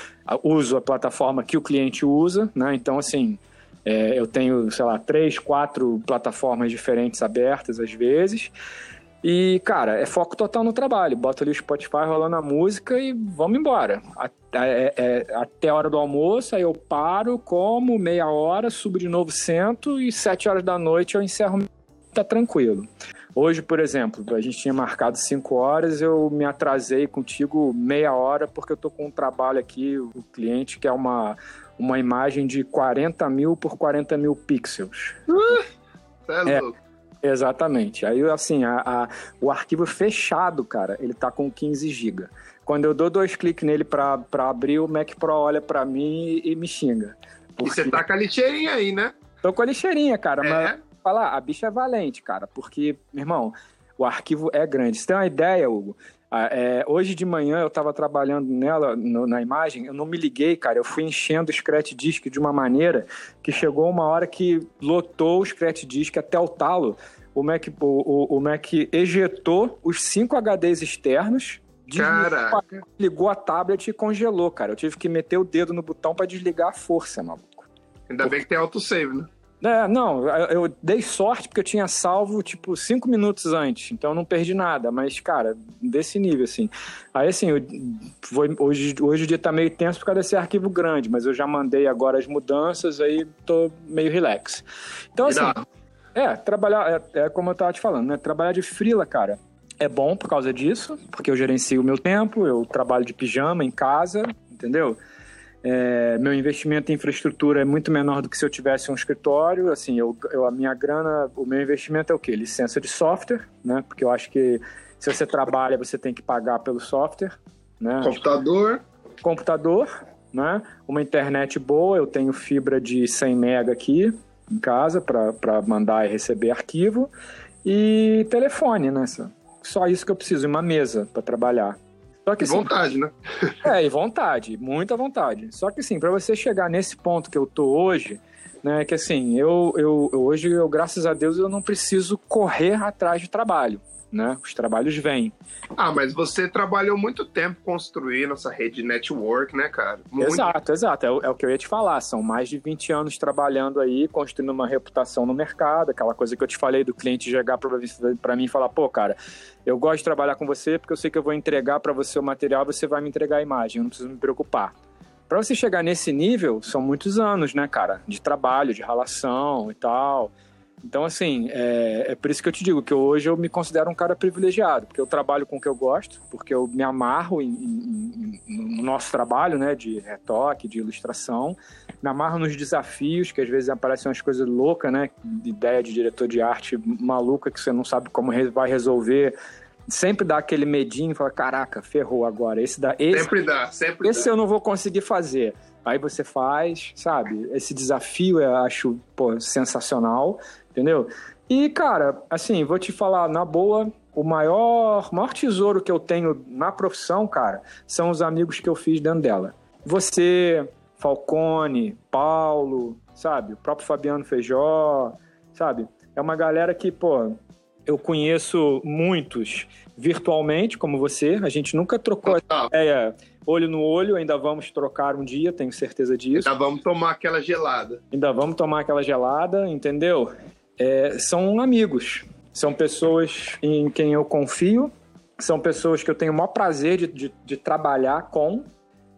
uso a plataforma que o cliente usa, né? Então, assim, é, eu tenho, sei lá, três, quatro plataformas diferentes abertas às vezes. E, cara, é foco total no trabalho. Bota ali o Spotify rolando a música e vamos embora. É, é, até a hora do almoço, aí eu paro, como, meia hora, subo de novo, sento e sete horas da noite eu encerro. Tá tranquilo. Hoje, por exemplo, a gente tinha marcado cinco horas, eu me atrasei contigo meia hora porque eu tô com um trabalho aqui, o cliente quer uma uma imagem de 40 mil por 40 mil pixels. Uh, é, é louco. Exatamente. Aí, assim, a, a, o arquivo fechado, cara, ele tá com 15 GB. Quando eu dou dois cliques nele para abrir, o Mac Pro olha para mim e, e, me xinga. Porque... E você tá com a lixeirinha aí, né? Tô com a lixeirinha, cara, é. mas falar, a bicha é valente, cara, porque, meu irmão, o arquivo é grande. Você tem uma ideia, Hugo? Ah, é, hoje de manhã eu estava trabalhando nela, no, na imagem, eu não me liguei, cara. Eu fui enchendo o scratch disk de uma maneira que chegou uma hora que lotou o scratch disk até o talo. O Mac, o, o, o Mac ejetou os cinco HDs externos, desligou, ligou a tablet e congelou, cara. Eu tive que meter o dedo no botão para desligar a força, maluco. Ainda bem que tem autosave, né? É, não, eu dei sorte porque eu tinha salvo, tipo, cinco minutos antes, então eu não perdi nada, mas, cara, desse nível, assim. Aí, assim, eu, foi, hoje, hoje o dia tá meio tenso por causa desse arquivo grande, mas eu já mandei agora as mudanças, aí tô meio relax. Então, assim, é, trabalhar, é, é, como eu tava te falando, né, trabalhar de frila, cara, é bom por causa disso, porque eu gerencio o meu tempo, eu trabalho de pijama em casa, entendeu? É, meu investimento em infraestrutura é muito menor do que se eu tivesse um escritório. Assim, eu, eu, a minha grana, o meu investimento é o quê? Licença de software, né? Porque eu acho que se você trabalha, você tem que pagar pelo software, né? Computador. Computador, né? Uma internet boa. Eu tenho fibra de 100 mega aqui em casa para mandar e receber arquivo e telefone, né? só isso que eu preciso, uma mesa para trabalhar. Só que, e assim, vontade, né? <laughs> é, e vontade, muita vontade. Só que assim, para você chegar nesse ponto que eu tô hoje, né, que assim, eu, eu hoje, eu, graças a Deus, eu não preciso correr atrás de trabalho né? Os trabalhos vêm. Ah, mas você trabalhou muito tempo construindo essa rede network, né, cara? Muito. Exato, exato. É, é, o que eu ia te falar. São mais de 20 anos trabalhando aí, construindo uma reputação no mercado, aquela coisa que eu te falei do cliente chegar para mim e falar, pô, cara, eu gosto de trabalhar com você porque eu sei que eu vou entregar para você o material, você vai me entregar a imagem, eu não preciso me preocupar. Para você chegar nesse nível, são muitos anos, né, cara? De trabalho, de relação e tal. Então, assim, é, é, por isso que eu te digo que hoje eu me considero um cara privilegiado, porque eu trabalho com o que eu gosto, porque eu me amarro em, em, em, no nosso trabalho, né, de retoque, de ilustração, me amarro nos desafios, que às vezes aparecem umas coisas loucas, né, ideia de diretor de arte maluca que você não sabe como vai resolver, sempre dá aquele medinho, fala, caraca, ferrou agora, esse dá, esse, sempre dá, sempre esse dá. eu não vou conseguir fazer. Aí você faz, sabe? Esse desafio eu acho pô, sensacional entendeu? E, cara, assim, vou te falar na boa, o maior, maior tesouro que eu tenho na profissão, cara, são os amigos que eu fiz dentro dela. Você, Falcone, Paulo, sabe? O próprio Fabiano Feijó, sabe? É uma galera que, pô, eu conheço muitos virtualmente, como você. A gente nunca trocou ideia olho no olho, ainda vamos trocar um dia, tenho certeza disso. Ainda vamos tomar aquela gelada. Ainda vamos tomar aquela gelada, entendeu? É, são amigos, são pessoas em quem eu confio, são pessoas que eu tenho o maior prazer de, de, de trabalhar com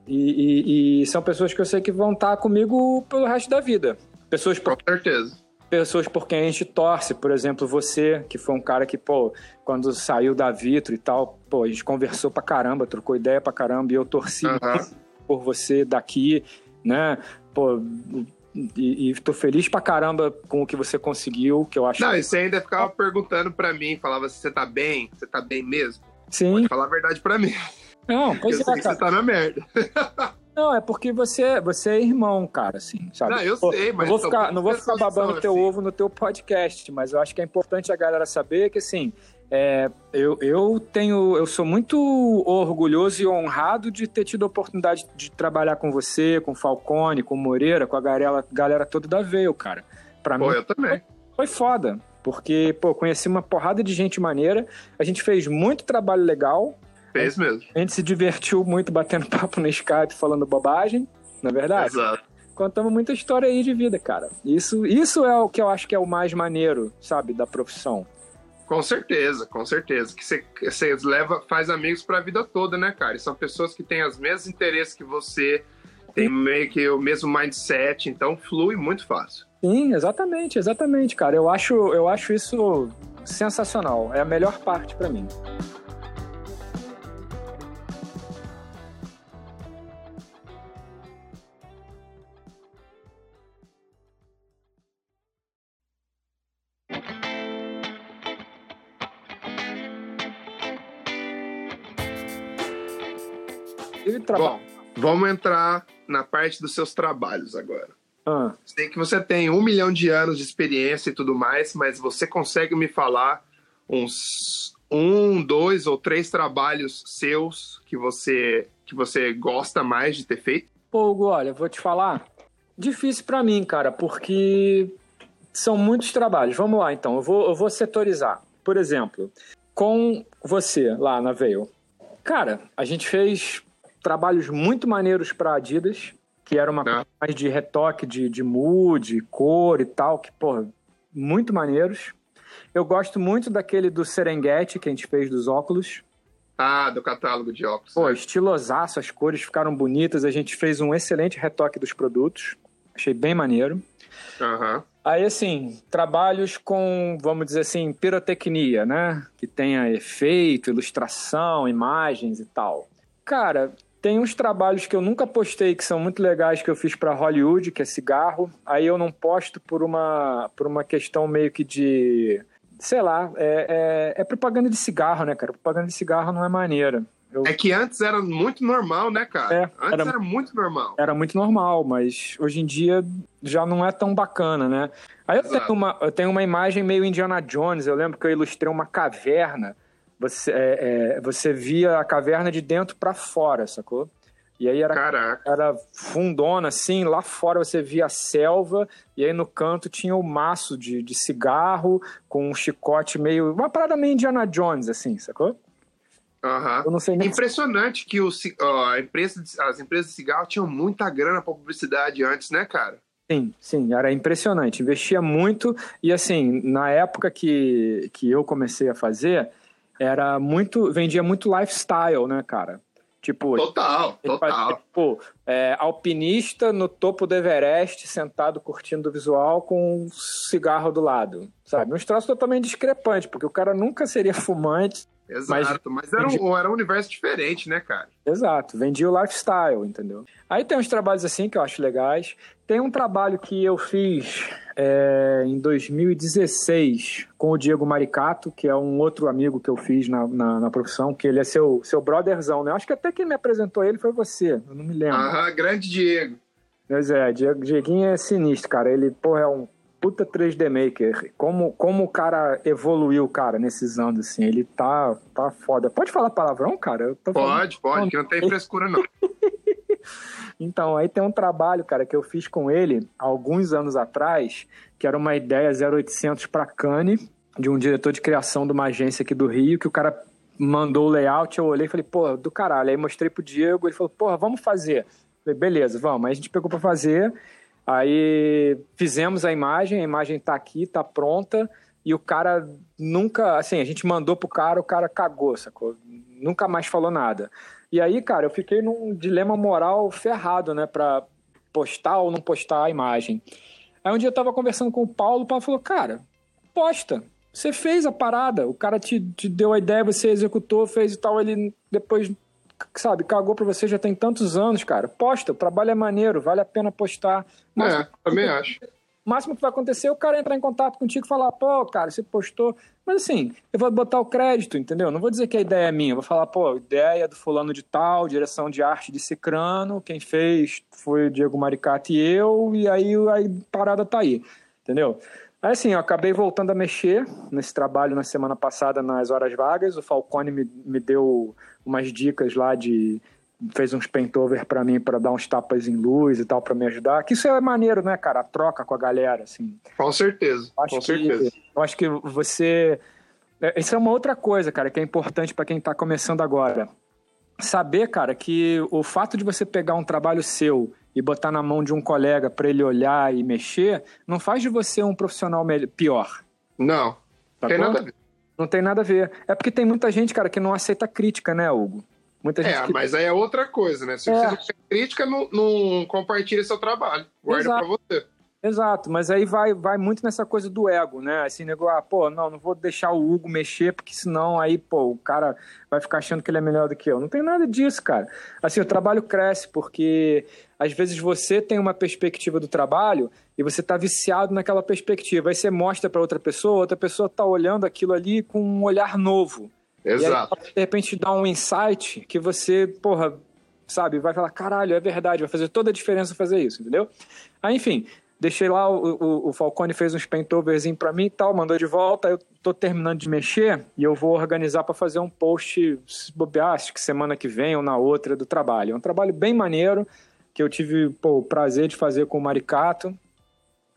e, e, e, são pessoas que eu sei que vão estar comigo pelo resto da vida. Pessoas por, com certeza. Pessoas por quem a gente torce, por exemplo, você, que foi um cara que, pô, quando saiu da Vitro e tal, pô, a gente conversou pra caramba, trocou ideia pra caramba, e eu torci uhum. por você daqui, né? Pô, e, e tô feliz pra caramba com o que você conseguiu, que eu acho. Não, e você ainda ficava perguntando pra mim, falava se você tá bem, você tá bem mesmo? Sim. Pode falar a verdade pra mim. Não, pois eu é, sei você tá na merda. Não, é porque você, você é irmão, cara, assim, sabe? Não, eu sei, mas... Não vou ficar, não vou ficar babando teu assim. ovo no teu podcast, mas eu acho que é importante a galera saber que, assim, é, eu, eu tenho, eu sou muito orgulhoso e honrado de ter tido a oportunidade de trabalhar com você, com Falcone, com Moreira, com a galera, galera toda da Veio, cara. Pra pô, mim, eu também. Foi, foi foda, porque, pô, conheci uma porrada de gente maneira, a gente fez muito trabalho legal. Fez mesmo. A gente se divertiu muito batendo papo no Skype, falando bobagem, na é verdade? Exato. Contamos muita história aí de vida, cara. Isso, isso é o que eu acho que é o mais maneiro, sabe, da profissão. Com certeza, com certeza. Que você leva, faz amigos para a vida toda, né, cara? E são pessoas que têm os mesmos interesses que você, tem meio que o mesmo mindset, então flui muito fácil. Sim, exatamente, exatamente, cara. Eu acho, eu acho isso sensacional. É a melhor parte para mim. Trabalho. Bom, vamos entrar na parte dos seus trabalhos agora. Ah. Sei que você tem um milhão de anos de experiência e tudo mais, mas você consegue me falar uns um, dois ou três trabalhos seus que você que você gosta mais de ter feito? Pô, Hugo, olha, vou te falar. Difícil para mim, cara, porque são muitos trabalhos. Vamos lá, então. Eu vou, eu vou setorizar. Por exemplo, com você lá na Veio. Cara, a gente fez trabalhos muito maneiros para Adidas, que era uma é. coisa mais de retoque de, de mood, cor e tal, que, pô, muito maneiros. Eu gosto muito daquele do Serengeti que a gente fez dos óculos. Ah, do catálogo de óculos. Pô, né? estilosaço, as cores ficaram bonitas. A gente fez um excelente retoque dos produtos. Achei bem maneiro. Uhum. Aí, assim, trabalhos com, vamos dizer assim, pirotecnia, né? Que tenha efeito, ilustração, imagens e tal. Cara, tem uns trabalhos que eu nunca postei que são muito legais que eu fiz para Hollywood, que é cigarro. Aí eu não posto por uma, por uma questão meio que de. Sei lá, é, é, é propaganda de cigarro, né, cara? Propaganda de cigarro não é maneira. Eu... É que antes era muito normal, né, cara? É, antes era, era, muito normal. Era muito normal, mas hoje em dia já não é tão bacana, né? Aí eu tenho, uma, eu tenho uma imagem meio Indiana Jones. Eu lembro que eu ilustrei uma caverna você, é, é, você via a caverna de dentro para fora, sacou? E aí era, era fundona, assim, lá fora você via a selva, e aí no canto tinha o maço de, de cigarro, com um chicote meio. Uma parada meio Indiana Jones, assim, sacou? Uhum. Eu não sei nem Impressionante que o, ó, a empresa, as empresas de cigarro tinham muita grana para publicidade antes, né, cara? Sim, sim, era impressionante. Investia muito e assim, na época que, que eu comecei a fazer, era muito, vendia muito lifestyle, né, cara? Tipo, total, total. tipo, é, alpinista no topo do Everest, sentado curtindo o visual com um cigarro do lado, sabe? Um troço totalmente discrepante, porque o cara nunca seria <laughs> fumante. Exato, mas, mas era, um, era um universo diferente, né, cara? Exato, vendia o lifestyle, entendeu? Aí tem uns trabalhos assim que eu acho legais. Tem um trabalho que eu fiz é, em 2016 com o Diego Maricato, que é um outro amigo que eu fiz na, na, na, profissão, que ele é seu, seu brotherzão, né? Acho que até quem me apresentou ele foi você, eu não me lembro. Aham, grande Diego. Pois é, Diego, Dieguinho é sinistro, cara. Ele, porra, é um puta 3D Maker. Como, como o cara evoluiu, cara, nesses anos, assim. Ele tá, tá foda. Pode falar palavrão, cara? pode, pode, que não tem frescura, não. <laughs> então, aí tem um trabalho, cara, que eu fiz com ele alguns anos atrás, que era uma ideia 0800 para Cane, de um diretor de criação de uma agência aqui do Rio, que o cara mandou o layout, eu olhei e falei, pô, do caralho. Aí mostrei pro Diego, ele falou, porra, vamos fazer. falei, beleza, vamos. Aí a gente pegou para fazer. Aí fizemos a imagem, a imagem tá aqui, tá pronta, e o cara nunca, assim, a gente mandou pro cara, o cara cagou, sacou? Nunca mais falou nada. E aí, cara, eu fiquei num dilema moral ferrado, né, pra postar ou não postar a imagem. Aí um dia eu tava conversando com o Paulo, o Paulo falou, cara, posta. Você fez a parada, o cara te, te deu a ideia, você executou, fez e tal, ele depois sabe, cagou pra você já tem tantos anos, cara. Posta, o trabalho é maneiro, vale a pena postar. Mas, é, também acho. O máximo que vai acontecer é o cara entrar em contato contigo e falar, pô, cara, você postou. Mas assim, eu vou botar o crédito, entendeu? Não vou dizer que a ideia é minha, eu vou falar, pô, ideia do fulano de tal, direção de arte de Cicrano, quem fez foi o Diego Maricati e eu, e aí a parada tá aí, entendeu? Aí assim, eu acabei voltando a mexer nesse trabalho na semana passada nas horas vagas. O Falcone me, me deu umas dicas lá de fez uns paintover para mim para dar uns tapas em luz e tal para me ajudar. Que isso é maneiro, né, cara? A troca com a galera, assim. Com certeza. Acho com que, certeza. Eu acho que você é, isso é uma outra coisa, cara, que é importante para quem está começando agora. Saber, cara, que o fato de você pegar um trabalho seu e botar na mão de um colega para ele olhar e mexer, não faz de você um profissional pior. Não. Tá tem nada a ver. Não tem nada a ver. É porque tem muita gente, cara, que não aceita crítica, né, Hugo? Muita é, gente é, que... mas aí é outra coisa, né? Se é. você não crítica, não, não compartilha seu trabalho. Guarda pra você. Exato, mas aí vai, vai muito nessa coisa do ego, né? Assim, nego, ah, pô, não, não vou deixar o Hugo mexer, porque senão aí, pô, o cara vai ficar achando que ele é melhor do que eu. Não tem nada disso, cara. Assim, o trabalho cresce porque às vezes você tem uma perspectiva do trabalho e você tá viciado naquela perspectiva. Aí você mostra para outra pessoa, outra pessoa tá olhando aquilo ali com um olhar novo. Exato. Aí, de repente dá um insight que você, porra, sabe, vai falar, caralho, é verdade, vai fazer toda a diferença fazer isso, entendeu? Aí, enfim, Deixei lá, o, o, o Falcone fez uns paintoverzinho para mim e tal, mandou de volta. Eu tô terminando de mexer e eu vou organizar para fazer um post, se acho que semana que vem ou na outra do trabalho. É um trabalho bem maneiro que eu tive pô, o prazer de fazer com o Maricato,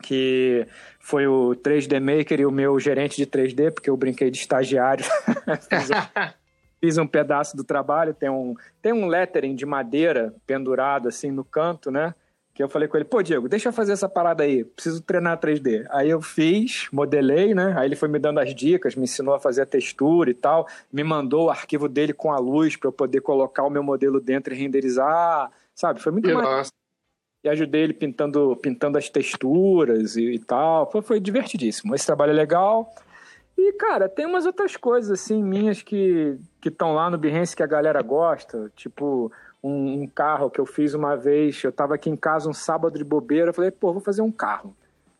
que foi o 3D Maker e o meu gerente de 3D, porque eu brinquei de estagiário. <laughs> fiz, um, fiz, um, pedaço do trabalho, tem um, tem um lettering de madeira pendurado assim no canto, né? Que eu falei com ele, pô, Diego, deixa eu fazer essa parada aí, preciso treinar 3D. Aí eu fiz, modelei, né? Aí ele foi me dando as dicas, me ensinou a fazer a textura e tal, me mandou o arquivo dele com a luz para eu poder colocar o meu modelo dentro e renderizar, sabe? Foi muito mais. E ajudei ele pintando, pintando as texturas e, e tal. Foi, foi divertidíssimo. Esse trabalho é legal. E, cara, tem umas outras coisas, assim, minhas que estão lá no Behance que a galera gosta, tipo um, um, carro que eu fiz uma vez. Eu tava aqui em casa um sábado de bobeira. Eu falei, pô, vou fazer um carro.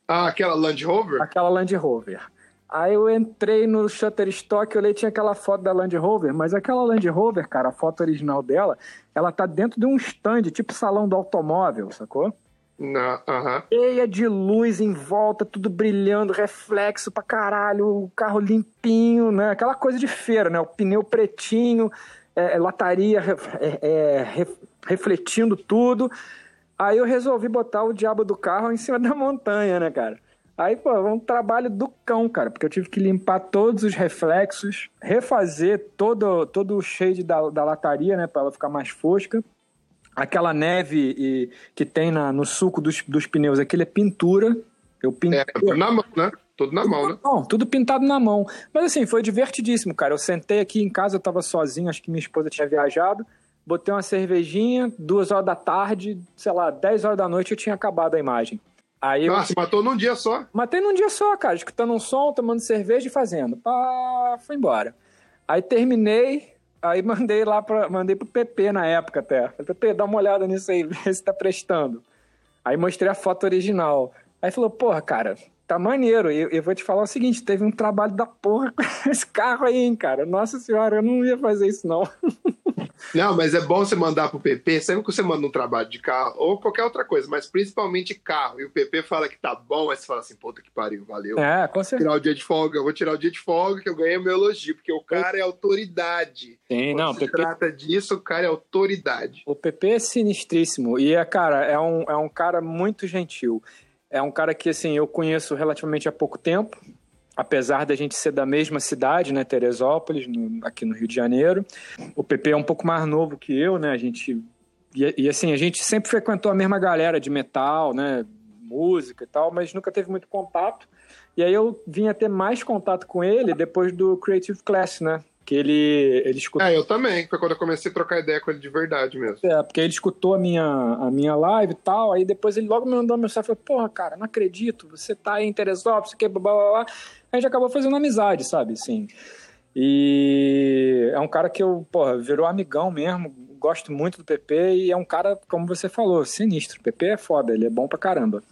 Ah, aquela Land Rover? Aquela Land Rover. Aí eu entrei no Shutterstock, eu olhei, tinha aquela foto da Land Rover, mas aquela Land Rover, cara, a foto original dela, ela tá dentro de um stand, tipo salão do automóvel, sacou? Na, aham. cheia de luz em volta, tudo brilhando, reflexo pra caralho, o carro limpinho, né? Aquela coisa de feira, né? O pneu pretinho, é, é, lataria é, é, ref- refletindo tudo. Aí eu resolvi botar o diabo do carro <laughs> em cima da montanha, né, cara? Aí, pô, é um trabalho do cão, cara, porque eu tive que limpar todos os reflexos, refazer todo, todo o shade da, da lataria, né, pra ela ficar mais fosca. Aquela neve e- que tem na- no suco dos, dos pneus, aquilo é pintura. Eu pintei. É, na mão, né? Tudo na mão, né? Não, tudo pintado na mão. Mas assim, foi divertidíssimo, cara. Eu sentei aqui em casa, eu tava sozinho, acho que minha esposa tinha viajado. Botei uma cervejinha, duas horas da tarde, sei lá, 10 horas da noite eu tinha acabado a imagem. Aí eu Nossa, matou num dia só. matei num dia só, cara, escutando um som, tomando cerveja e fazendo. Pá, fui embora. Aí terminei, aí <laughs> mandei lá para mandei pro PP na época até. Falei, PP, dá uma olhada nisso aí, <laughs> vê se tá prestando. Aí mostrei a foto original. Aí falou, porra, cara, tá maneiro. E eu vou te falar o seguinte, teve um trabalho da porra <laughs> com esse carro aí, hein, cara. Nossa senhora, eu não ia fazer isso não. <laughs> Não, mas é bom você mandar pro PP, sempre que você manda um trabalho de carro, ou qualquer outra coisa, mas principalmente carro, e o PP fala que tá bom, aí você fala assim, puta que pariu, valeu. É, com certeza. Tirar o dia de folga, eu vou tirar o dia de folga que eu ganhei meu elogio, porque o cara é autoridade. Sim, Quando não, se PP trata disso, o cara é autoridade. O PP é sinistríssimo e é, cara, é um, é um cara muito gentil. É um cara que, assim, eu conheço relativamente há pouco tempo, apesar da gente ser da mesma cidade, né, Teresópolis, no- aqui no Rio de Janeiro. O PP é um pouco mais novo que eu, né, a gente... E, e, assim, a gente sempre frequentou a mesma galera de metal, né, música e tal, mas nunca teve muito contato. E aí eu vim a ter mais contato com ele depois do Creative Class, né, que ele, ele escutou É, eu também, foi quando eu comecei a trocar ideia com ele de verdade mesmo. é, porque ele escutou a minha, a minha live e tal, aí depois ele logo me mandou uma mensagem e falou, porra, cara, não acredito, você tá aí em Teresópolis, que blá, blá, blá, blá. A gente acabou fazendo amizade, sabe, assim. E é um cara que eu, porra, virou amigão mesmo, gosto muito do PP e é um cara, como você falou, sinistro. O PP é foda, ele é bom pra caramba.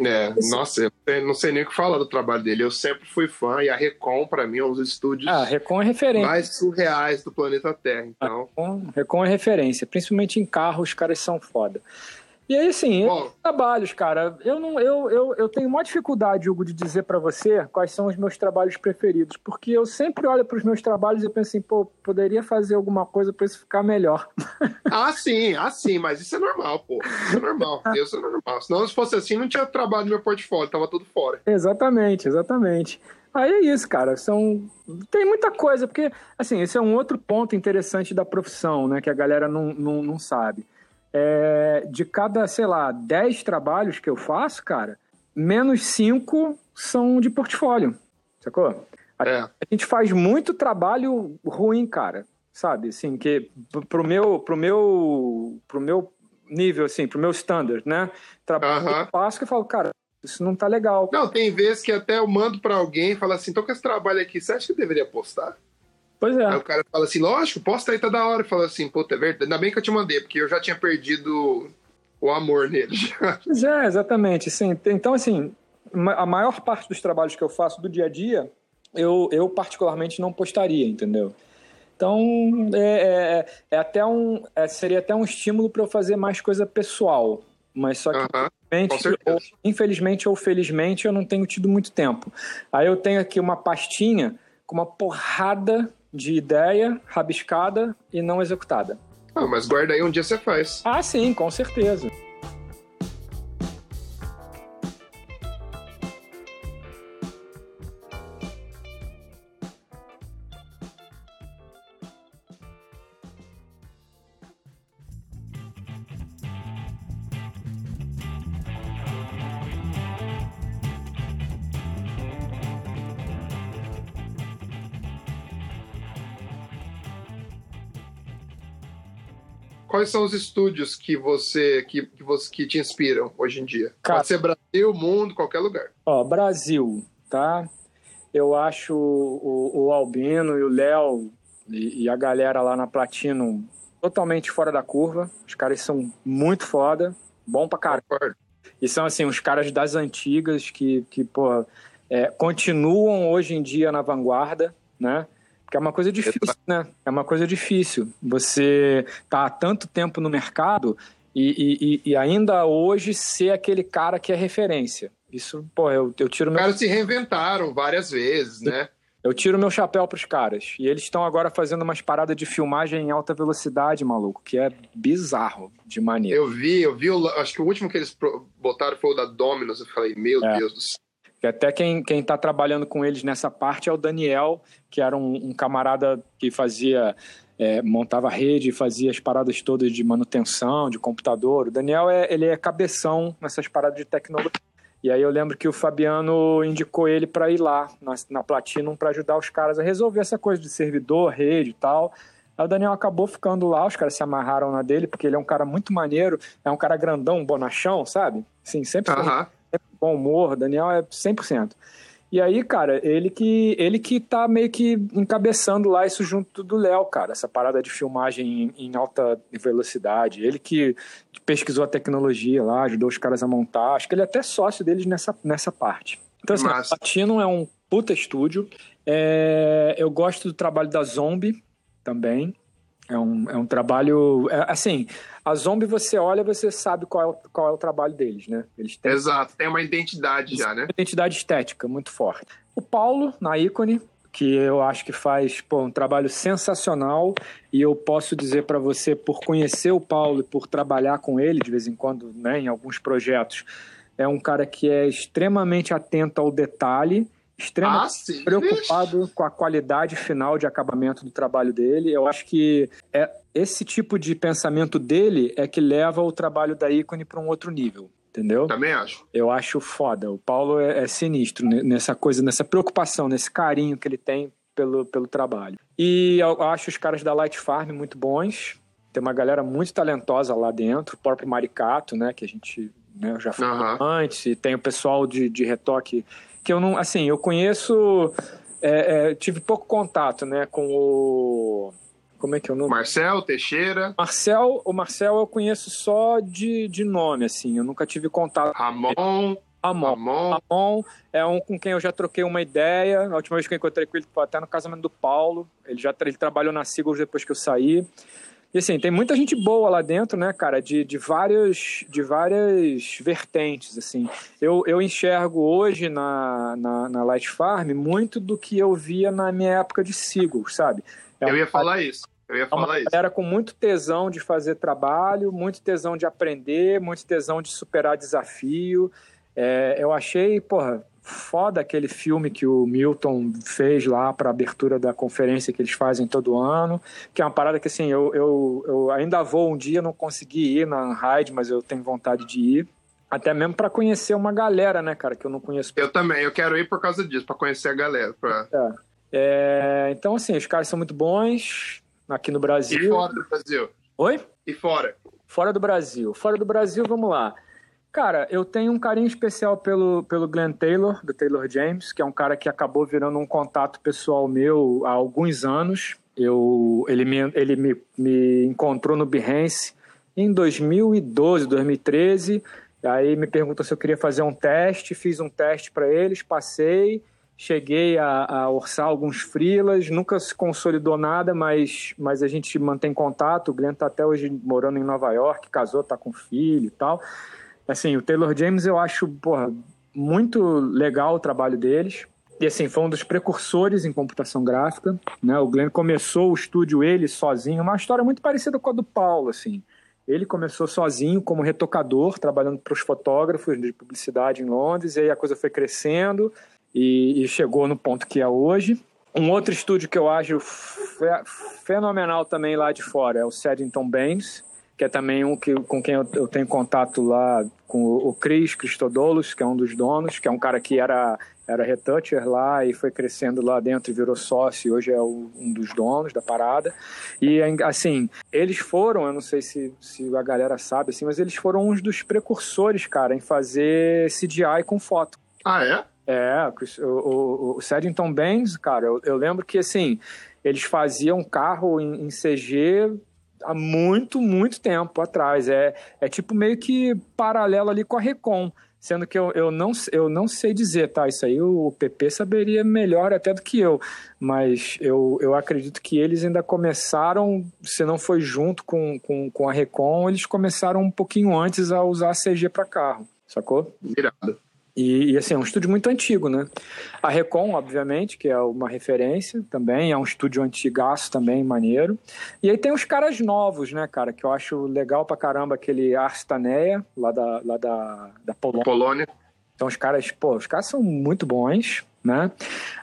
É, nossa, eu não sei nem o que falar do trabalho dele. Eu sempre fui fã, e a Recon, pra mim, é um dos estúdios Ah, Recon é referência. mais surreais do planeta Terra. Então, Recon, Recon é referência, principalmente em carro, os caras são foda. E aí, assim, bom, trabalhos, cara. Eu não, eu, eu, eu tenho uma dificuldade, Hugo, de dizer pra você quais são os meus trabalhos preferidos, porque eu sempre olho para os meus trabalhos e penso assim, pô, poderia fazer alguma coisa pra isso ficar melhor. <laughs> ah, sim, ah, sim, mas isso é normal, pô. Isso é normal, <laughs> isso é normal. Senão, se fosse assim, não tinha trabalho no meu portfólio, tava tudo fora. Exatamente, exatamente. Aí é isso, cara. São tem muita coisa, porque assim, esse é um outro ponto interessante da profissão, né, que a galera não, não, não sabe. É, de cada, sei lá, 10 trabalhos que eu faço, cara, menos 5 são de portfólio. Sacou? É. A gente faz muito trabalho ruim, cara. Sabe? Assim, que pro meu, pro meu, pro meu nível, assim, pro meu standard, né? Trabalho que Aham. eu faço que eu falo, cara, isso não tá legal. Não, tem vezes que até eu mando pra alguém e falo assim, tô com esse trabalho aqui, você acha que eu deveria postar? Pois é. Aí o cara fala assim, lógico, posta aí, tá da hora. Fala assim, puta, é verdade. Ainda bem que eu te mandei, porque eu já tinha perdido o amor nele. <laughs> Pois é, exatamente. Sim. Então, assim, a maior parte dos trabalhos que eu faço do dia a dia, eu, eu particularmente não postaria, entendeu? Então, é, é- é até um, é- seria até um estímulo para eu fazer mais coisa pessoal. Mas só que, ou, infelizmente ou felizmente, eu não tenho tido muito tempo. Aí eu tenho aqui uma pastinha com uma porrada de ideia rabiscada e não executada. Ah, mas guarda aí, um dia você faz. Ah, sim, com certeza. Quais são os estúdios que você que, que você que te inspiram hoje em dia? Cara- Pode ser Brasil, mundo, qualquer lugar. Ó, Brasil, tá? Eu acho o, o Albino e o Léo e, e a galera lá na Platino totalmente fora da curva. Os caras são muito foda, bom pra caramba. E são, assim, os caras das antigas que, que pô, é, continuam hoje em dia na vanguarda, né? Porque é uma coisa difícil, né? É uma coisa difícil. Você tá há tanto tempo no mercado e, e, e, ainda hoje ser aquele cara que é referência. Isso, pô, eu, eu tiro meu. Os caras se reinventaram várias vezes, né? Eu tiro meu chapéu pros caras. E eles estão agora fazendo umas paradas de filmagem em alta velocidade, maluco, que é bizarro de maneira. Eu vi, eu vi, acho que o último que eles botaram foi o da Dominus. Eu falei, meu é. Deus do céu. Que até quem, quem tá trabalhando com eles nessa parte é o Daniel, que era um, um camarada que fazia é, montava rede, fazia as paradas todas de manutenção, de computador. O Daniel é, ele é cabeção nessas paradas de tecnologia. E aí eu lembro que o Fabiano indicou ele para ir lá na, na Platinum para ajudar os caras a resolver essa coisa de servidor, rede e tal. Aí o Daniel acabou ficando lá, os caras se amarraram na dele, porque ele é um cara muito maneiro, é um cara grandão, bonachão, sabe? Sim, sempre, uh -huh. Bom humor, Daniel é 100%. E aí, cara, ele que ele que tá meio que encabeçando lá isso junto do Léo, cara, essa parada de filmagem em, em, alta velocidade. Ele que pesquisou a tecnologia lá, ajudou os caras a montar. Acho que ele é até sócio deles nessa, nessa parte. Então, assim, Massa. Latino é um puta estúdio. É, eu gosto do trabalho da Zombie também. É um, é um trabalho. É, assim, a Zombie você olha você sabe qual é, qual é o trabalho deles, né? Eles têm, Exato, tem uma identidade já, né? Uma identidade estética muito forte. O Paulo, na ícone, que eu acho que faz pô, um trabalho sensacional e eu posso dizer para você, por conhecer o Paulo e por trabalhar com ele de vez em quando né, em alguns projetos, é um cara que é extremamente atento ao detalhe extremamente ah, preocupado com a qualidade final de acabamento do trabalho dele. Eu acho que é esse tipo de pensamento dele é que leva o trabalho da ícone para um outro nível. Entendeu? Também acho. Eu acho foda. O Paulo é, é sinistro nessa coisa, nessa preocupação, nesse carinho que ele tem pelo, pelo trabalho. E eu acho os caras da Light Farm muito bons. Tem uma galera muito talentosa lá dentro, o próprio Maricato, né, que a gente né, já falou uhum. antes, e tem o pessoal de, de retoque que eu não, assim, eu conheço, é, é, tive pouco contato, né, com o como é que é o nome? Marcel Teixeira. Marcel, o Marcel eu conheço só de, de nome, assim, eu nunca tive contato. Ramon. Ramon. Ramon. Ramon é um com quem eu já troquei uma ideia. A última vez que eu encontrei com ele foi até no casamento do Paulo. Ele já ele trabalhou na Sigos depois que eu saí. E assim, tem muita gente boa lá dentro, né, cara, de, de, vários, de várias vertentes, assim. Eu, eu enxergo hoje na, na, na Light Farm muito do que eu via na minha época de Seagulls, sabe? É eu ia falar isso. Eu ia falar é uma galera com muito tesão de fazer trabalho, muito tesão de aprender, muito tesão de superar desafio. É, eu achei, porra, foda aquele filme que o Milton fez lá para abertura da conferência que eles fazem todo ano, que é uma parada que assim, eu, eu, eu ainda vou um dia, não consegui ir na Hyde, mas eu tenho vontade de ir. Até mesmo para conhecer uma galera, né, cara, que eu não conheço. Eu também, eu quero ir por causa disso, para conhecer a galera. Pra... É. É, então, assim, os caras são muito bons aqui no Brasil. E fora do Brasil? Oi? E fora? Fora do Brasil. Fora do Brasil, vamos lá. Cara, eu tenho um carinho especial pelo, pelo Glenn Taylor, do Taylor James, que é um cara que acabou virando um contato pessoal meu há alguns anos. Eu, ele me, ele me, me encontrou no Behance em 2012, 2013. Aí me perguntou se eu queria fazer um teste, fiz um teste para eles, passei, cheguei a, a, orçar alguns frilas, nunca se consolidou nada, mas, mas a gente mantém contato. O Glenn está até hoje morando em Nova York, casou, está com filho e tal. Assim, o Taylor James eu acho, porra, muito legal o trabalho deles. E assim, foi um dos precursores em computação gráfica, né? O Glenn começou o estúdio ele sozinho, uma história muito parecida com a do Paulo, assim. Ele começou sozinho como retocador, trabalhando para os fotógrafos de publicidade em Londres, e aí a coisa foi crescendo e, e chegou no ponto que é hoje. Um outro estúdio que eu acho fenomenal também lá de fora é o Seddington Baines, que é também um que, com quem eu, eu tenho contato lá com o, o Chris Christodoulos, que é um dos donos, que é um cara que era, era retoucher lá e foi crescendo lá dentro e virou sócio e hoje é o, um dos donos da parada. E, assim, eles foram, eu não sei se, se a galera sabe, assim, mas eles foram uns dos precursores, cara, em fazer CGI com foto. Ah, é? É, o, o, o Seddington Baines, cara, eu, eu lembro que, assim, eles faziam carro em, em CG há muito, muito tempo atrás. É, é tipo meio que paralelo ali com a Recon. Sendo que eu, eu, não, eu não sei dizer, tá? Isso aí o PP saberia melhor até do que eu. Mas eu, eu acredito que eles ainda começaram, se não foi junto com, com, com a Recon, eles começaram um pouquinho antes a usar CG para carro, sacou? Virado. E, e, assim, é um estúdio muito antigo, né? A Recon, obviamente, que é uma referência também, é um estúdio antigaço também, maneiro. E aí tem os caras novos, né, cara, que eu acho legal pra caramba, aquele Arstaneia, lá da, lá da, da Polônia. Polônia. Então os caras, pô, os caras são muito bons, né?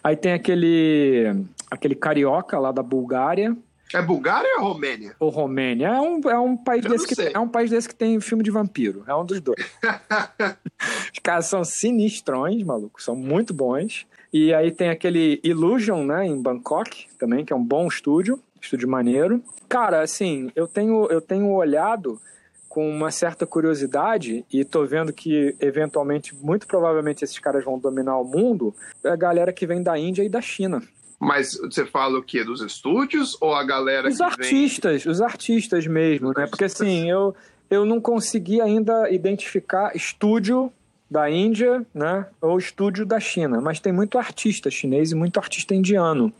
Aí tem aquele, aquele carioca lá da Bulgária, é Bulgária ou Romênia? Ou Romênia. É um, é um país desse que é um país desse que tem filme de vampiro. É um dos dois. <laughs> Os caras são sinistrões, maluco. São muito bons. E aí tem aquele Illusion, né, em Bangkok, também, que é um bom estúdio, estúdio maneiro. Cara, assim, eu tenho, eu tenho olhado com uma certa curiosidade e tô vendo que eventualmente, muito provavelmente esses caras vão dominar o mundo, é a galera que vem da Índia e da China. Mas você fala o quê? Dos estúdios ou a galera os artistas, vem... Os artistas mesmo, os né? Artistas. Porque assim, eu, eu não consegui ainda identificar estúdio da Índia, né? Ou estúdio da China, mas tem muito artista chinês e muito artista indiano.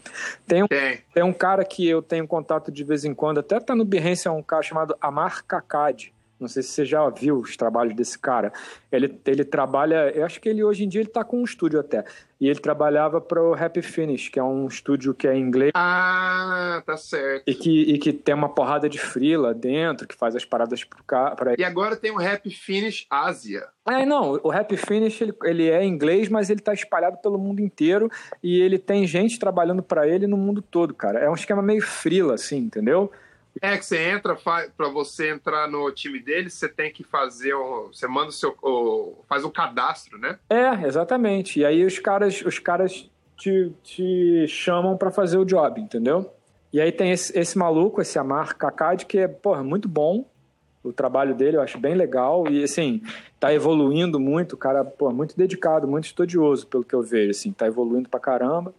Tem um, tem. tem um cara que eu tenho contato de vez em quando, até tá no Behance, é um cara chamado Amar Kakad. Não sei se você já viu os trabalhos desse cara. Ele, ele trabalha, eu acho que ele hoje em dia ele tá com um estúdio até. E ele trabalhava para o Happy Finish, que é um estúdio que é em inglês. Ah, tá certo. E que, e que tem uma porrada de frila dentro, que faz as paradas para E agora tem o Happy Finish Ásia. É, não, o Happy Finish ele, ele é inglês, mas ele tá espalhado pelo mundo inteiro e ele tem gente trabalhando para ele no mundo todo, cara. É um esquema meio frila, assim, entendeu? É que você entra, para você entrar no time deles, você tem que fazer, o, você manda o seu, o, faz o cadastro, né? É, exatamente. E aí os caras, os caras te, te chamam para fazer o job, entendeu? E aí tem esse, esse maluco, esse Amar Kakad, que é, porra, muito bom. O trabalho dele eu acho bem legal e, assim, tá evoluindo muito. O cara, pô, muito dedicado, muito estudioso, pelo que eu vejo, assim, tá evoluindo pra caramba.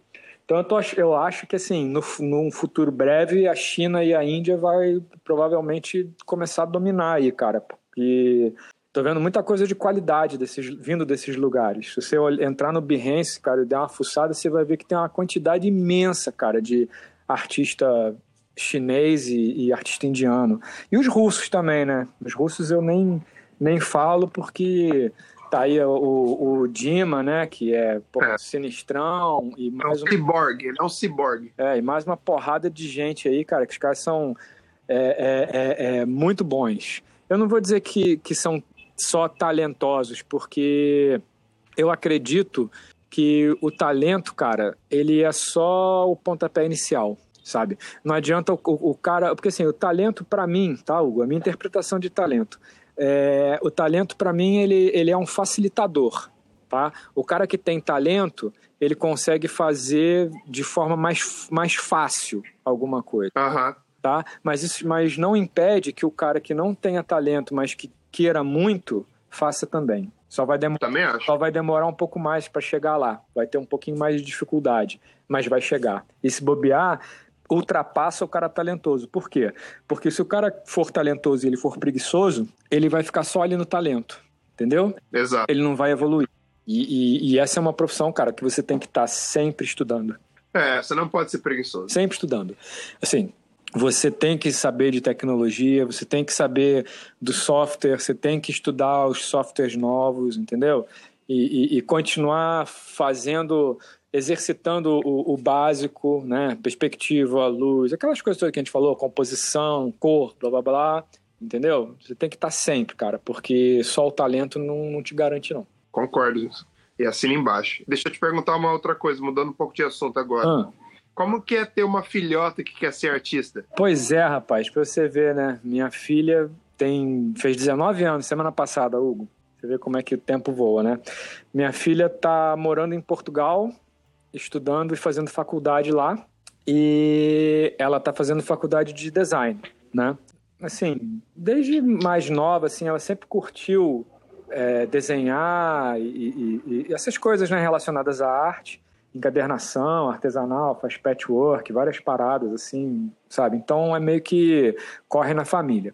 Então eu, tô, eu acho que assim, no, num futuro breve, a China e a Índia vai provavelmente começar a dominar aí, cara. Porque tô vendo muita coisa de qualidade desses, vindo desses lugares. Se você entrar no Behance, cara, e der uma fuçada, você vai ver que tem uma quantidade imensa, cara, de artista chinês e, e artista indiano. E os russos também, né? Os russos eu nem, nem falo porque Tá aí o, o Dima, né? Que é, pô, é. sinistrão. E mais é um ciborgue, ele é um ciborgue. É, e mais uma porrada de gente aí, cara, que os caras são é, é, é, é, muito bons. Eu não vou dizer que, que são só talentosos, porque eu acredito que o talento, cara, ele é só o pontapé inicial, sabe? Não adianta o, o, o cara. Porque assim, o talento, para mim, tá, Hugo? A minha interpretação de talento é, o talento, para mim, ele, ele é um facilitador. Tá? O cara que tem talento, ele consegue fazer de forma mais, mais fácil alguma coisa. Uhum. Tá? Mas isso mas não impede que o cara que não tenha talento, mas que queira muito, faça também. Só vai, demorar, só vai demorar um pouco mais para chegar lá. Vai ter um pouquinho mais de dificuldade, mas vai chegar. E se bobear, ultrapassa o cara talentoso. Por quê? Porque se o cara for talentoso e ele for preguiçoso, ele vai ficar só ali no talento, entendeu? Exato. Ele não vai evoluir. E, e, e essa é uma profissão, cara, que você tem que estar tá sempre estudando. É, você não pode ser preguiçoso. Sempre estudando. Assim, você tem que saber de tecnologia, você tem que saber do software, você tem que estudar os softwares novos, entendeu? E, e, e continuar fazendo exercitando o, o, básico, né? Perspectiva, luz, aquelas coisas que a gente falou, composição, cor, blá blá blá, entendeu? Você tem que estar tá sempre, cara, porque só o talento não, não te garante, não. Concordo. E assina embaixo. Deixa eu te perguntar uma outra coisa, mudando um pouco de assunto agora. Ah. Como que é ter uma filhota que quer ser artista? Pois é, rapaz, pra você ver, né? Minha filha tem fez 19 anos semana passada, Hugo. Você vê como é que o tempo voa, né? Minha filha tá morando em Portugal, estudando e fazendo faculdade lá. E ela está fazendo faculdade de design, né? Assim, desde mais nova, assim, ela sempre curtiu é, desenhar e, e, e, essas coisas né, relacionadas à arte, encadernação, artesanal, faz patchwork, várias paradas, assim, sabe? Então é meio que corre na família.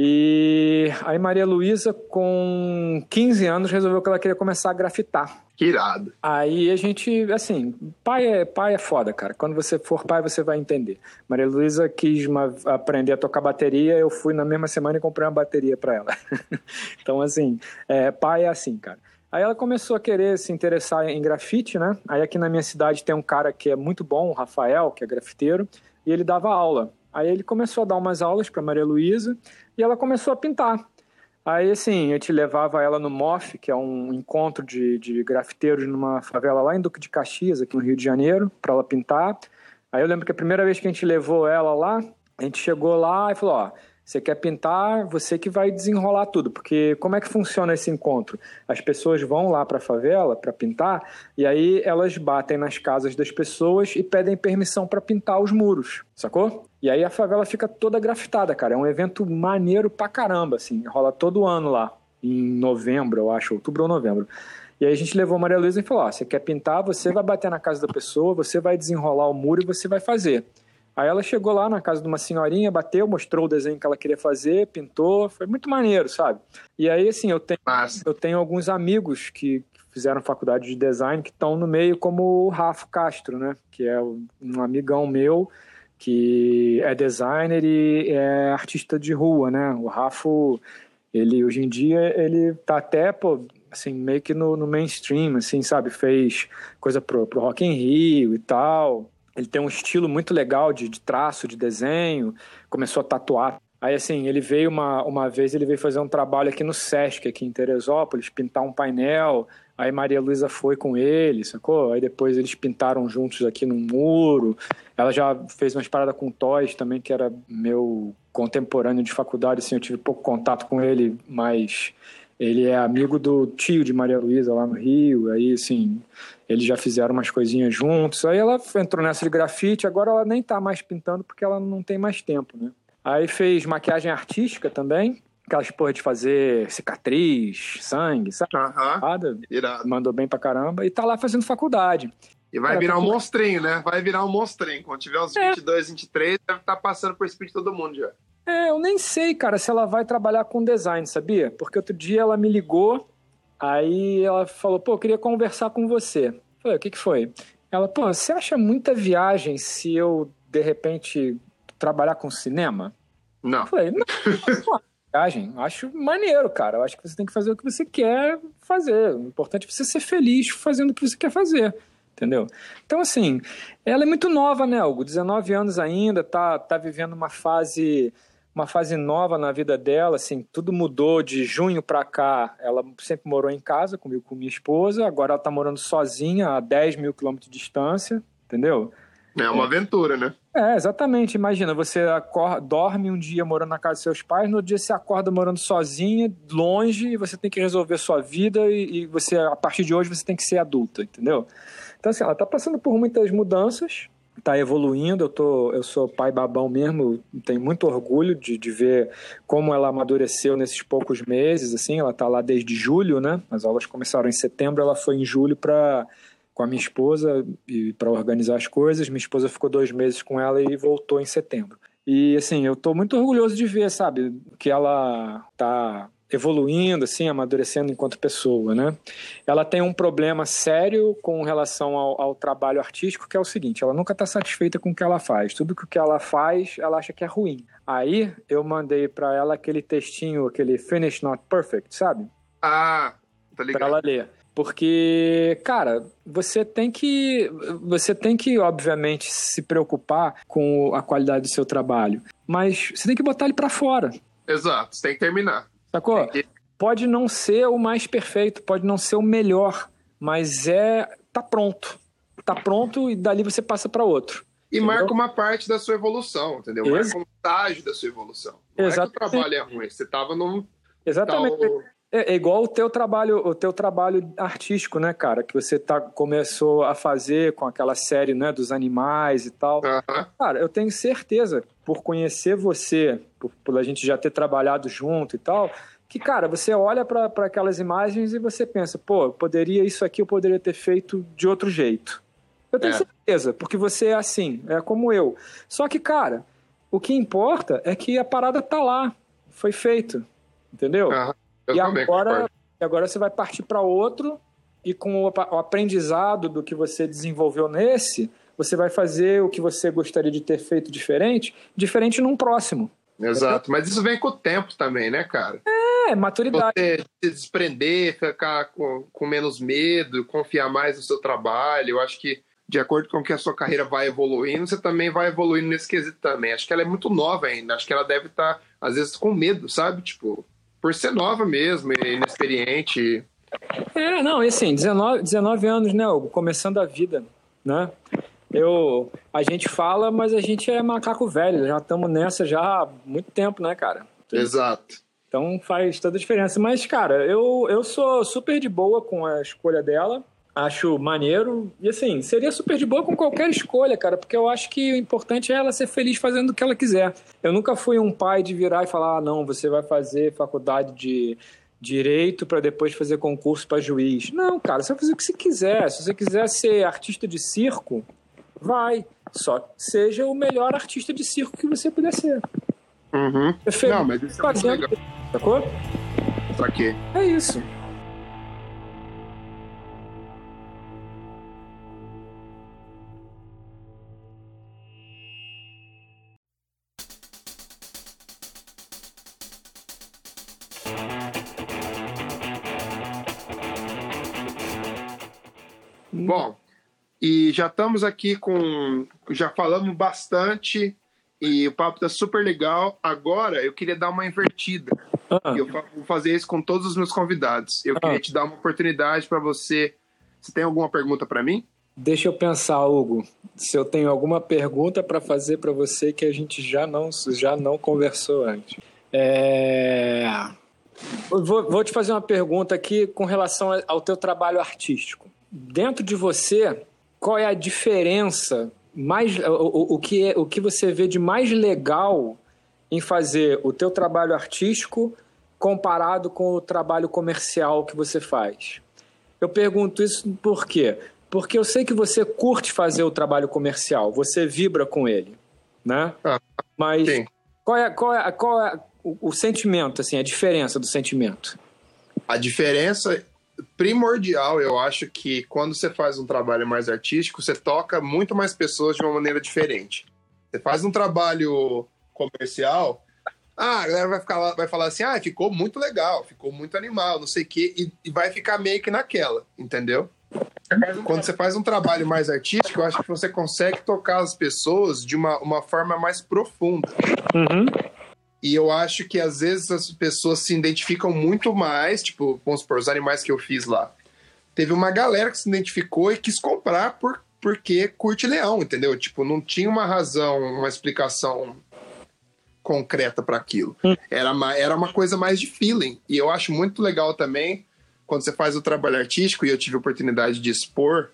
E aí Maria Luísa, com 15 anos, resolveu que ela queria começar a grafitar. Que irado. Aí a gente, assim, pai é, pai é foda, cara. Quando você for pai, você vai entender. Maria Luísa quis uma, aprender a tocar bateria, eu fui na mesma semana e comprei uma bateria para ela. <laughs> então, assim, é, pai é assim, cara. Aí ela começou a querer se interessar em grafite, né? Aí aqui na minha cidade tem um cara que é muito bom, o Rafael, que é grafiteiro, e ele dava aula. Aí ele começou a dar umas aulas para Maria Luísa e ela começou a pintar. Aí, assim, eu te levava ela no MOF, que é um encontro de, de grafiteiros numa favela lá em Duque de Caxias, aqui no Rio de Janeiro, para ela pintar. Aí eu lembro que a primeira vez que a gente levou ela lá, a gente chegou lá e falou: Ó, você quer pintar, você que vai desenrolar tudo, porque como é que funciona esse encontro? As pessoas vão lá para a favela para pintar e aí elas batem nas casas das pessoas e pedem permissão para pintar os muros, sacou? E aí a favela fica toda grafitada, cara. É um evento maneiro pra caramba, assim, rola todo ano lá, em novembro, eu acho, outubro ou novembro. E aí a gente levou a Maria Luísa e falou: ó, você quer pintar, você vai bater na casa da pessoa, você vai desenrolar o muro e você vai fazer. Aí ela chegou lá na casa de uma senhorinha, bateu, mostrou o desenho que ela queria fazer, pintou, foi muito maneiro, sabe? E aí, assim, eu tenho, eu tenho alguns amigos que fizeram faculdade de design que estão no meio, como o Rafa Castro, né? Que é um amigão meu que é designer e é artista de rua, né? O Rafa, ele hoje em dia, ele tá até, pô, assim, meio que no, no mainstream, assim, sabe? Fez coisa pro, pro Rock in Rio e tal ele tem um estilo muito legal de, de traço, de desenho, começou a tatuar. Aí, assim, ele veio uma, uma vez, ele veio fazer um trabalho aqui no Sesc, aqui em Teresópolis, pintar um painel. Aí Maria Luísa foi com ele, sacou? Aí depois eles pintaram juntos aqui no muro. Ela já fez umas paradas com Toys também, que era meu contemporâneo de faculdade, assim, eu tive pouco contato com ele, mas ele é amigo do tio de Maria Luísa lá no Rio, aí assim, eles já fizeram umas coisinhas juntos. Aí ela entrou nessa de grafite, agora ela nem tá mais pintando porque ela não tem mais tempo, né? Aí fez maquiagem artística também, aquelas porra de fazer cicatriz, sangue, sabe? Aham, irado. Mandou bem pra caramba e tá lá fazendo faculdade. E vai Cara, virar um monstrinho, né? Vai virar um monstrinho. Quando tiver uns é. 22, 23, deve estar tá passando por esse de todo mundo já. É, eu nem sei, cara, se ela vai trabalhar com design, sabia? Porque outro dia ela me ligou, aí ela falou, pô, eu queria conversar com você. Eu falei, o que, que foi? Ela, pô, você acha muita viagem se eu, de repente, trabalhar com cinema? Não. Eu falei, não, <laughs> não viagem. Acho maneiro, cara. Eu acho que você tem que fazer o que você quer fazer. O importante é você ser feliz fazendo o que você quer fazer. Entendeu? Então, assim, ela é muito nova, né, Hugo? 19 anos ainda, tá, tá vivendo uma fase uma fase nova na vida dela, assim, tudo mudou de junho para cá. Ela sempre morou em casa comigo, com minha esposa, agora ela tá morando sozinha a 10 mil quilômetros de distância, entendeu? É uma é. aventura, né? É, exatamente. Imagina, você acorda, dorme um dia morando na casa dos seus pais, no dia você acorda morando sozinha, longe, e você tem que resolver sua vida e, e você, a partir de hoje, você tem que ser adulta, entendeu? Então, assim, ela tá passando por muitas mudanças, está evoluindo. Eu, tô, eu sou pai babão mesmo, tenho muito orgulho de, de ver como ela amadureceu nesses poucos meses. Assim, ela está lá desde julho, né? As aulas começaram em setembro, ela foi em julho para com a minha esposa e para organizar as coisas. Minha esposa ficou dois meses com ela e voltou em setembro. E assim, eu estou muito orgulhoso de ver, sabe, que ela está evoluindo, assim, amadurecendo enquanto pessoa, né? Ela tem um problema sério com relação ao, ao trabalho artístico, que é o seguinte: ela nunca está satisfeita com o que ela faz. Tudo que o que ela faz, ela acha que é ruim. Aí eu mandei para ela aquele textinho, aquele finish not perfect, sabe? Ah, tá ligado. Para ela ler. Porque, cara, você tem que você tem que obviamente se preocupar com a qualidade do seu trabalho, mas você tem que botar ele para fora. Exato, você tem que terminar. Sacou? Pode não ser o mais perfeito, pode não ser o melhor, mas é tá pronto. Tá pronto e dali você passa para outro. E entendeu? marca uma parte da sua evolução, entendeu? Ex marca um estágio da sua evolução. Não Exatamente. é que o trabalho é ruim, você tava num Exatamente. Tal... É, é, igual o teu trabalho, o teu trabalho artístico, né, cara, que você tá começou a fazer com aquela série, né, dos animais e tal. Uhum. Cara, eu tenho certeza, por conhecer você, por, por a gente já ter trabalhado junto e tal, que, cara, você olha para aquelas imagens e você pensa, pô, poderia isso aqui eu poderia ter feito de outro jeito. Eu tenho é. certeza, porque você é assim, é como eu. Só que, cara, o que importa é que a parada tá lá foi feito. Entendeu? Aham, eu e agora, concordo. agora você vai partir para outro e com o, aprendizado do que você desenvolveu nesse, você vai fazer o que você gostaria de ter feito diferente, diferente num próximo. Exato, mas isso vem com o tempo também, né, cara? É, maturidade. Você se desprender, ficar com, com menos medo, confiar mais no seu trabalho. Eu acho que, de acordo com que a sua carreira vai evoluindo, você também vai evoluindo nesse quesito também. Acho que ela é muito nova ainda. Acho que ela deve estar, às vezes, com medo, sabe? Tipo, por ser nova mesmo, e inexperiente. É, não, e assim, 19, 19 anos, né, Hugo? Começando a vida, né? Eu, a gente fala, mas a gente é macaco velho, já estamos nessa já há muito tempo, né, cara? Exato. Então faz toda a diferença. Mas, cara, eu, eu sou super de boa com a escolha dela. Acho maneiro. E assim, seria super de boa com qualquer escolha, cara, porque eu acho que o importante é ela ser feliz fazendo o que ela quiser. Eu nunca fui um pai de virar e falar: ah, não, você vai fazer faculdade de direito para depois fazer concurso para juiz. Não, cara, você vai fazer o que você quiser. Se você quiser ser artista de circo, vai. Só seja o melhor artista de circo que você puder ser. Uhum. É feliz Não, mas isso é muito fazendo. legal. Sacou? Pra quê? É isso. E já estamos aqui com. Já falamos bastante e o papo tá super legal. Agora eu queria dar uma invertida. Ah, eu vou fazer isso com todos os meus convidados. Eu Ah. queria te dar uma oportunidade para você. Você tem alguma pergunta para mim? deixa eu pensar, Hugo, se eu tenho alguma pergunta para fazer para você que a gente já não, já não conversou antes. É... Vou, vou te fazer uma pergunta aqui com relação ao teu trabalho artístico. Dentro de você, qual é a diferença mais o, o, que é, o que você vê de mais legal em fazer o teu trabalho artístico comparado com o trabalho comercial que você faz? Eu pergunto isso por quê? Porque eu sei que você curte fazer o trabalho comercial, você vibra com ele, né? Ah, Mas sim. qual é, qual é, qual é o, o sentimento, assim, a diferença do sentimento? A diferença primordial, eu acho que quando você faz um trabalho mais artístico, você toca muito mais pessoas de uma maneira diferente. Você faz um trabalho comercial, ah, a galera vai, ficar vai falar assim, ah, ficou muito legal, ficou muito animal, não sei o quê, e, e vai ficar meio que naquela, entendeu? Quando você faz um trabalho mais artístico, eu acho que você consegue tocar as pessoas de uma, uma forma mais profunda. Uhum. E eu acho que às vezes as pessoas se identificam muito mais, tipo, vamos supor, os animais que eu fiz lá. Teve uma galera que se identificou e quis comprar por, porque curte leão, entendeu? Tipo, não tinha uma razão, uma explicação concreta para aquilo. Era, ma- era uma coisa mais de feeling. E eu acho muito legal também quando você faz o trabalho artístico, e eu tive a oportunidade de expor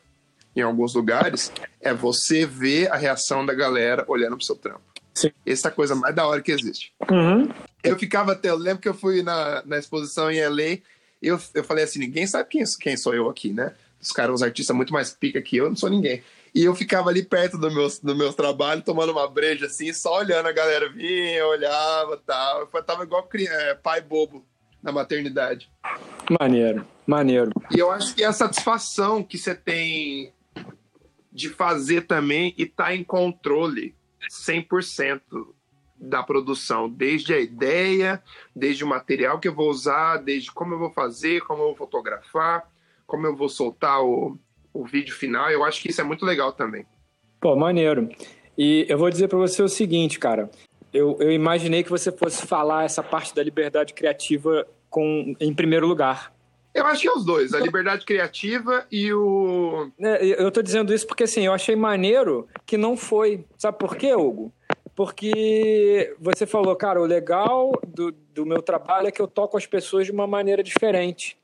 em alguns lugares, é você ver a reação da galera olhando pro seu trampo. Sim. Essa é coisa mais da hora que existe. Uhum. Eu ficava até, eu lembro que eu fui na, na exposição em LA, eu, eu falei assim, ninguém sabe quem, quem sou eu aqui, né? Os caras, os artistas muito mais pica que eu, não sou ninguém. E eu ficava ali perto do meu, do meu trabalho, tomando uma breja assim, só olhando a galera vinha, olhava tal. Eu tava igual cri- é, pai bobo na maternidade. Maneiro, maneiro. E eu acho que a satisfação que você tem de fazer também e tá em controle 100% da produção, desde a ideia, desde o material que eu vou usar, desde como eu vou fazer, como eu vou fotografar, como eu vou soltar o, o vídeo final. Eu acho que isso é muito legal também. Pô, maneiro. E eu vou dizer pra você o seguinte, cara. Eu, eu imaginei que você fosse falar essa parte da liberdade criativa com, em primeiro lugar. Eu acho que é os dois, a liberdade criativa e o. É, Eu tô dizendo isso porque, assim, eu achei maneiro que não foi. Sabe por quê, Hugo? Porque você falou, cara, o legal do, do meu trabalho é que eu toco as pessoas de uma maneira diferente.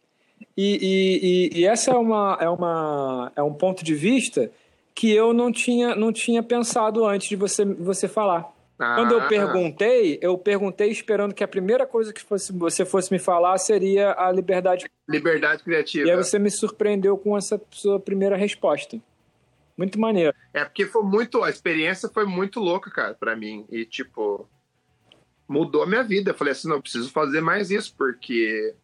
E, e, e, e essa é, uma, é, uma, é um ponto de vista que eu não tinha, não tinha pensado antes de você, você falar. Quando eu Ah, perguntei, eu perguntei esperando que a primeira coisa que fosse, você fosse me falar seria a liberdade. Liberdade criativa. E aí você me surpreendeu com essa sua primeira resposta. Muito maneiro. É porque foi muito. A experiência foi muito louca, cara, pra mim. E, tipo. mudou a minha vida. Eu falei assim, não, eu preciso fazer mais isso, porque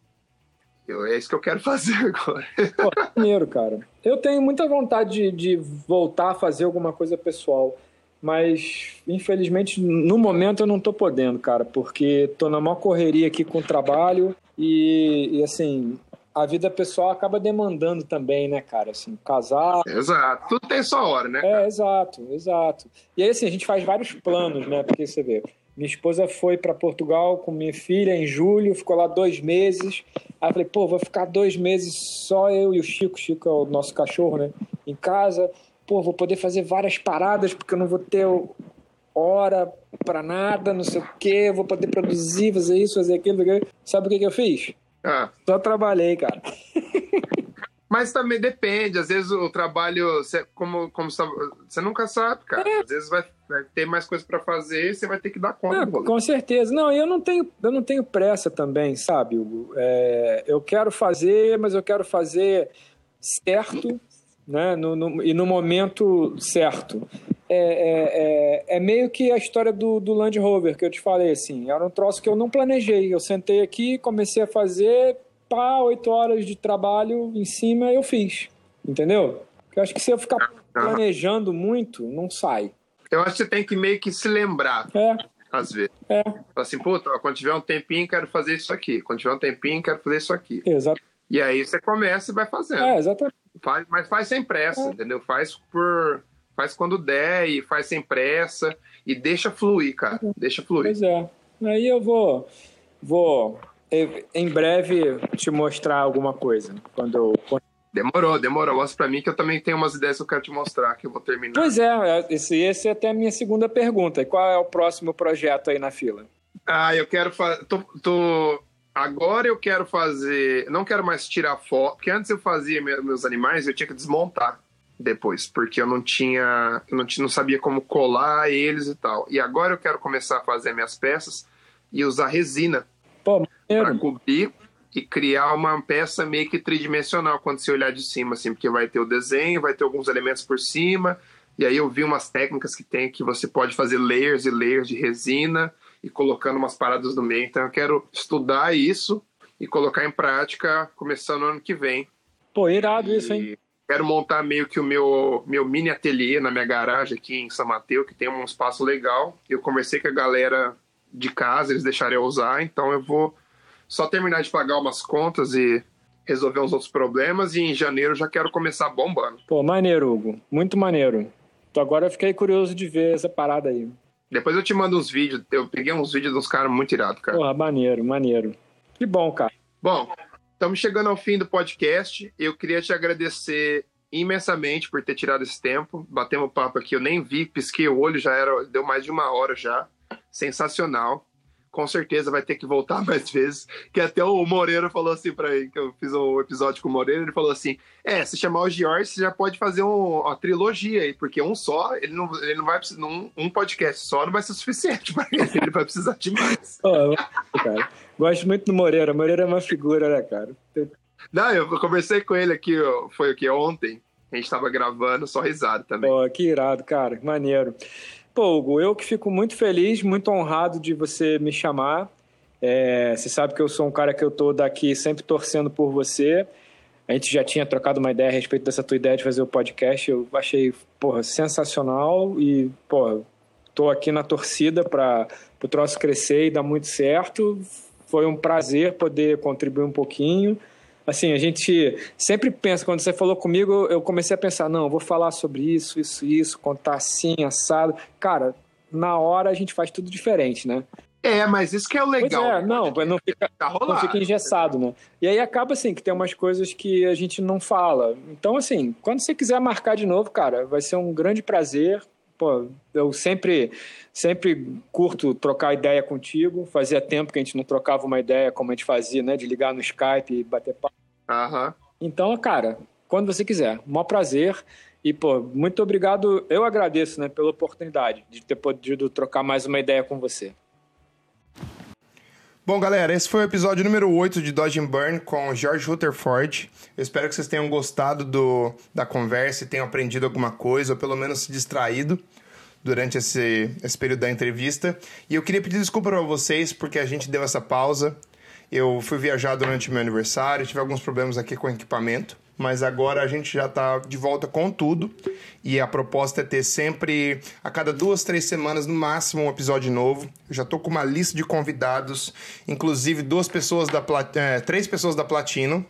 eu, é isso que eu quero <laughs> fazer agora. Pô, maneiro, cara. Eu tenho muita vontade de, de voltar a fazer alguma coisa pessoal, mas infelizmente no momento eu não tô podendo, cara, porque tô na maior correria aqui com o trabalho e, e assim, a vida pessoal acaba demandando também, né, cara? Assim, casar. Exato. Tudo tem sua hora, né? Cara? É, exato, exato. E aí, assim, a gente faz vários planos, né? Porque você vê, minha esposa foi para Portugal com minha filha em julho, ficou lá dois meses. Aí eu falei, pô, vou ficar dois meses só eu e o Chico. Chico é o nosso cachorro, né? Em casa. Pô, vou poder fazer várias paradas porque eu não vou ter hora para nada, não sei o quê. Vou poder produzir, fazer isso, fazer aquilo. Sabe o que, que eu fiz? Ah. Só trabalhei, cara. <laughs> Mas também depende, às vezes o trabalho, você, como, como você nunca sabe, cara. É. Às vezes vai, vai, ter mais coisa para fazer e você vai ter que dar conta. É, com certeza. Não, eu não tenho, eu não tenho pressa também, sabe? É, eu quero fazer, mas eu quero fazer certo, né? No, no, e no momento certo. É, é, é, é, meio que a história do, do Land Rover que eu te falei, assim. Era um troço que eu não planejei. Eu sentei aqui, comecei a fazer, pá, oito horas de trabalho em cima, eu fiz. Entendeu? Eu acho que se eu ficar ah, tá. planejando muito, não sai. Eu acho que você tem que meio que se lembrar. É. Às vezes. É. Assim, puta, quando tiver um tempinho, quero fazer isso aqui. Quando tiver um tempinho, quero fazer isso aqui. Exato. E aí você começa e vai fazendo. É, exatamente. Faz, mas faz sem pressa, é. entendeu? Faz por Faz quando der e faz sem pressa e deixa fluir, cara. Deixa fluir. Pois é. Aí eu vou, vou em breve te mostrar alguma coisa. Quando eu... Demorou, demorou. Mostra pra mim que eu também tenho umas ideias que eu quero te mostrar, que eu vou terminar. Pois é, esse, esse é até a minha segunda pergunta. Qual é o próximo projeto aí na fila? Ah, eu quero fazer. Tô, tô... Agora eu quero fazer. Não quero mais tirar foto, porque antes eu fazia meus animais, eu tinha que desmontar depois, porque eu não tinha, eu não, tinha, não sabia como colar eles e tal. E agora eu quero começar a fazer minhas peças e usar resina para cobrir e criar uma peça meio que tridimensional quando você olhar de cima, assim, porque vai ter o desenho, vai ter alguns elementos por cima. E aí eu vi umas técnicas que tem que você pode fazer layers e layers de resina e colocando umas paradas no meio. Então eu quero estudar isso e colocar em prática começando no ano que vem. Pô, irado e... isso, hein? Quero montar meio que o meu, meu mini ateliê na minha garagem aqui em São Mateus, que tem um espaço legal. Eu conversei com a galera de casa, eles deixaram eu usar, então eu vou só terminar de pagar umas contas e resolver uns outros problemas e em janeiro já quero começar bombando. Pô, maneiro, Hugo. Muito maneiro. Então agora eu fiquei curioso de ver essa parada aí. Depois eu te mando uns vídeos. Eu peguei uns vídeos dos caras muito irados, cara. Porra, maneiro, maneiro. Que bom, cara. Bom, Estamos chegando ao fim do podcast. Eu queria te agradecer imensamente por ter tirado esse tempo. Batemos papo aqui, eu nem vi, pisquei o olho, já era, deu mais de uma hora já. Sensacional com certeza vai ter que voltar <laughs> mais vezes. Que até o Moreira falou assim para mim, que eu fiz um episódio com o Moreira, ele falou assim: é, se chamar o George, você já pode fazer um, uma trilogia aí, porque um só, ele não, ele não vai precisar. Um, um podcast só não vai ser suficiente para ele, ele vai precisar de mais. <laughs> Oh, cara, gosto muito do Moreira. Moreira é uma figura, né, cara? Não, eu conversei com ele aqui, foi aqui ontem. A gente tava gravando, só risado também. Pô, que irado, cara, maneiro. Pô, Hugo, eu que fico muito feliz, muito honrado de você me chamar. É, você sabe que eu sou um cara que eu tô daqui sempre torcendo por você. A gente já tinha trocado uma ideia a respeito dessa tua ideia de fazer o podcast. Eu achei, porra, sensacional e, pô, tô aqui na torcida para o troço crescer e dar muito certo. Foi um prazer poder contribuir um pouquinho assim, a gente sempre pensa, quando você falou comigo, eu comecei a pensar, não, vou falar sobre isso, isso, isso, contar assim, assado. Cara, na hora a gente faz tudo diferente, né? É, mas isso que é o legal. É, não, não fica, tá não fica engessado, né? E aí acaba assim, que tem umas coisas que a gente não fala. Então, assim, quando você quiser marcar de novo, cara, vai ser um grande prazer. Pô, eu sempre, sempre curto trocar ideia contigo. Fazia tempo que a gente não trocava uma ideia como a gente fazia, né? De ligar no Skype e bater papo. Aham. Então, cara, quando você quiser. Um maior prazer. E, pô, muito obrigado. Eu agradeço, né, pela oportunidade de ter podido trocar mais uma ideia com você. Bom, galera, esse foi o episódio número 8 de Dodge and Burn com George Rutherford. Eu espero que vocês tenham gostado do, da conversa e tenham aprendido alguma coisa, ou pelo menos se distraído. durante esse, esse período da entrevista. E eu queria pedir desculpa para vocês porque a gente deu essa pausa. Eu fui viajar durante meu aniversário, tive alguns problemas aqui com o equipamento, mas agora a gente já está de volta com tudo. E a proposta é ter sempre, a cada duas, três semanas, no máximo, um episódio novo. Eu já estou com uma lista de convidados, inclusive duas pessoas da é, três pessoas da Platino,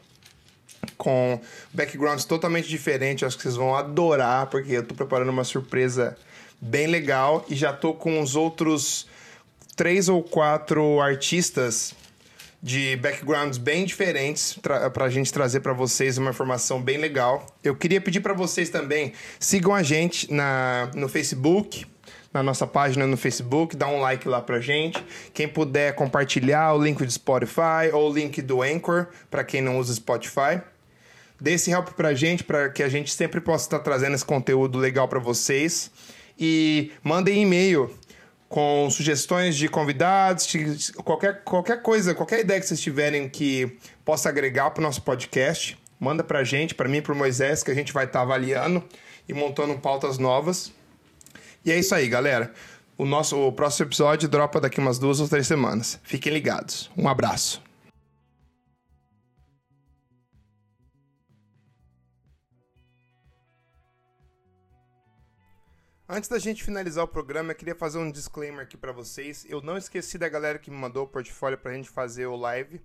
com backgrounds totalmente diferentes. Acho que vocês vão adorar, porque eu estou preparando uma surpresa bem legal e já estou com os outros três ou quatro artistas de backgrounds bem diferentes para a gente trazer para vocês uma informação bem legal. Eu queria pedir para vocês também sigam a gente na, no Facebook, na nossa página no Facebook, dá um like lá pra gente. Quem puder compartilhar o link do Spotify ou o link do Anchor para quem não usa Spotify. Dê esse help pra gente para que a gente sempre possa estar trazendo esse conteúdo legal para vocês. E mandem e-mail com sugestões de convidados, qualquer, qualquer coisa, qualquer ideia que vocês tiverem que possa agregar para o nosso podcast, manda para a gente, para mim e para o Moisés, que a gente vai estar tá avaliando e montando pautas novas. E é isso aí, galera. O nosso o próximo episódio dropa daqui umas duas ou três semanas. Fiquem ligados. Um abraço. Antes da gente finalizar o programa, eu queria fazer um disclaimer aqui para vocês. Eu não esqueci da galera que me mandou o portfólio pra gente fazer o live.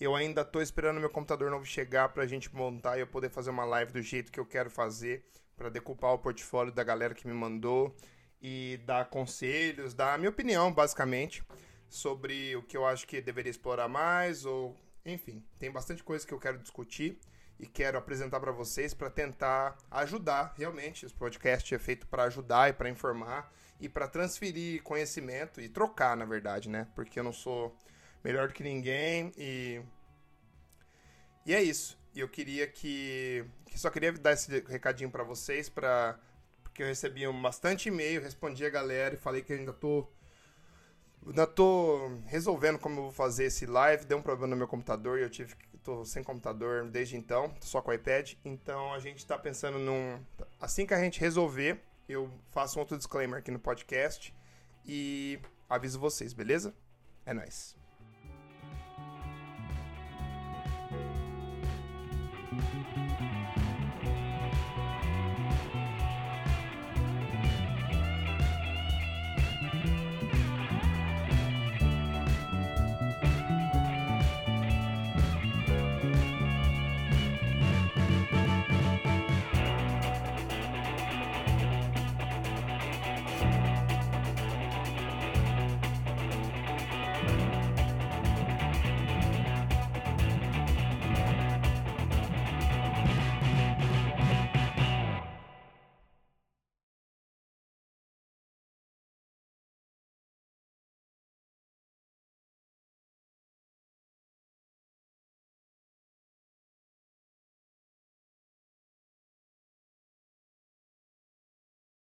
Eu ainda tô esperando meu computador novo chegar pra gente montar e eu poder fazer uma live do jeito que eu quero fazer, para decupar o portfólio da galera que me mandou e dar conselhos, dar a minha opinião, basicamente, sobre o que eu acho que deveria explorar mais ou, enfim, tem bastante coisa que eu quero discutir e quero apresentar para vocês para tentar ajudar realmente. Esse podcast é feito para ajudar e para informar e para transferir conhecimento e trocar, na verdade, né? Porque eu não sou melhor que ninguém e e é isso. E eu queria que, que só queria dar esse recadinho para vocês para porque eu recebi bastante e-mail, respondi a galera e falei que ainda tô ainda tô resolvendo como eu vou fazer esse live, deu um problema no meu computador e eu tive que tô sem computador desde então, só com o iPad. Então a gente tá pensando num. Assim que a gente resolver, eu faço um outro disclaimer aqui no podcast e aviso vocês, beleza? É nóis.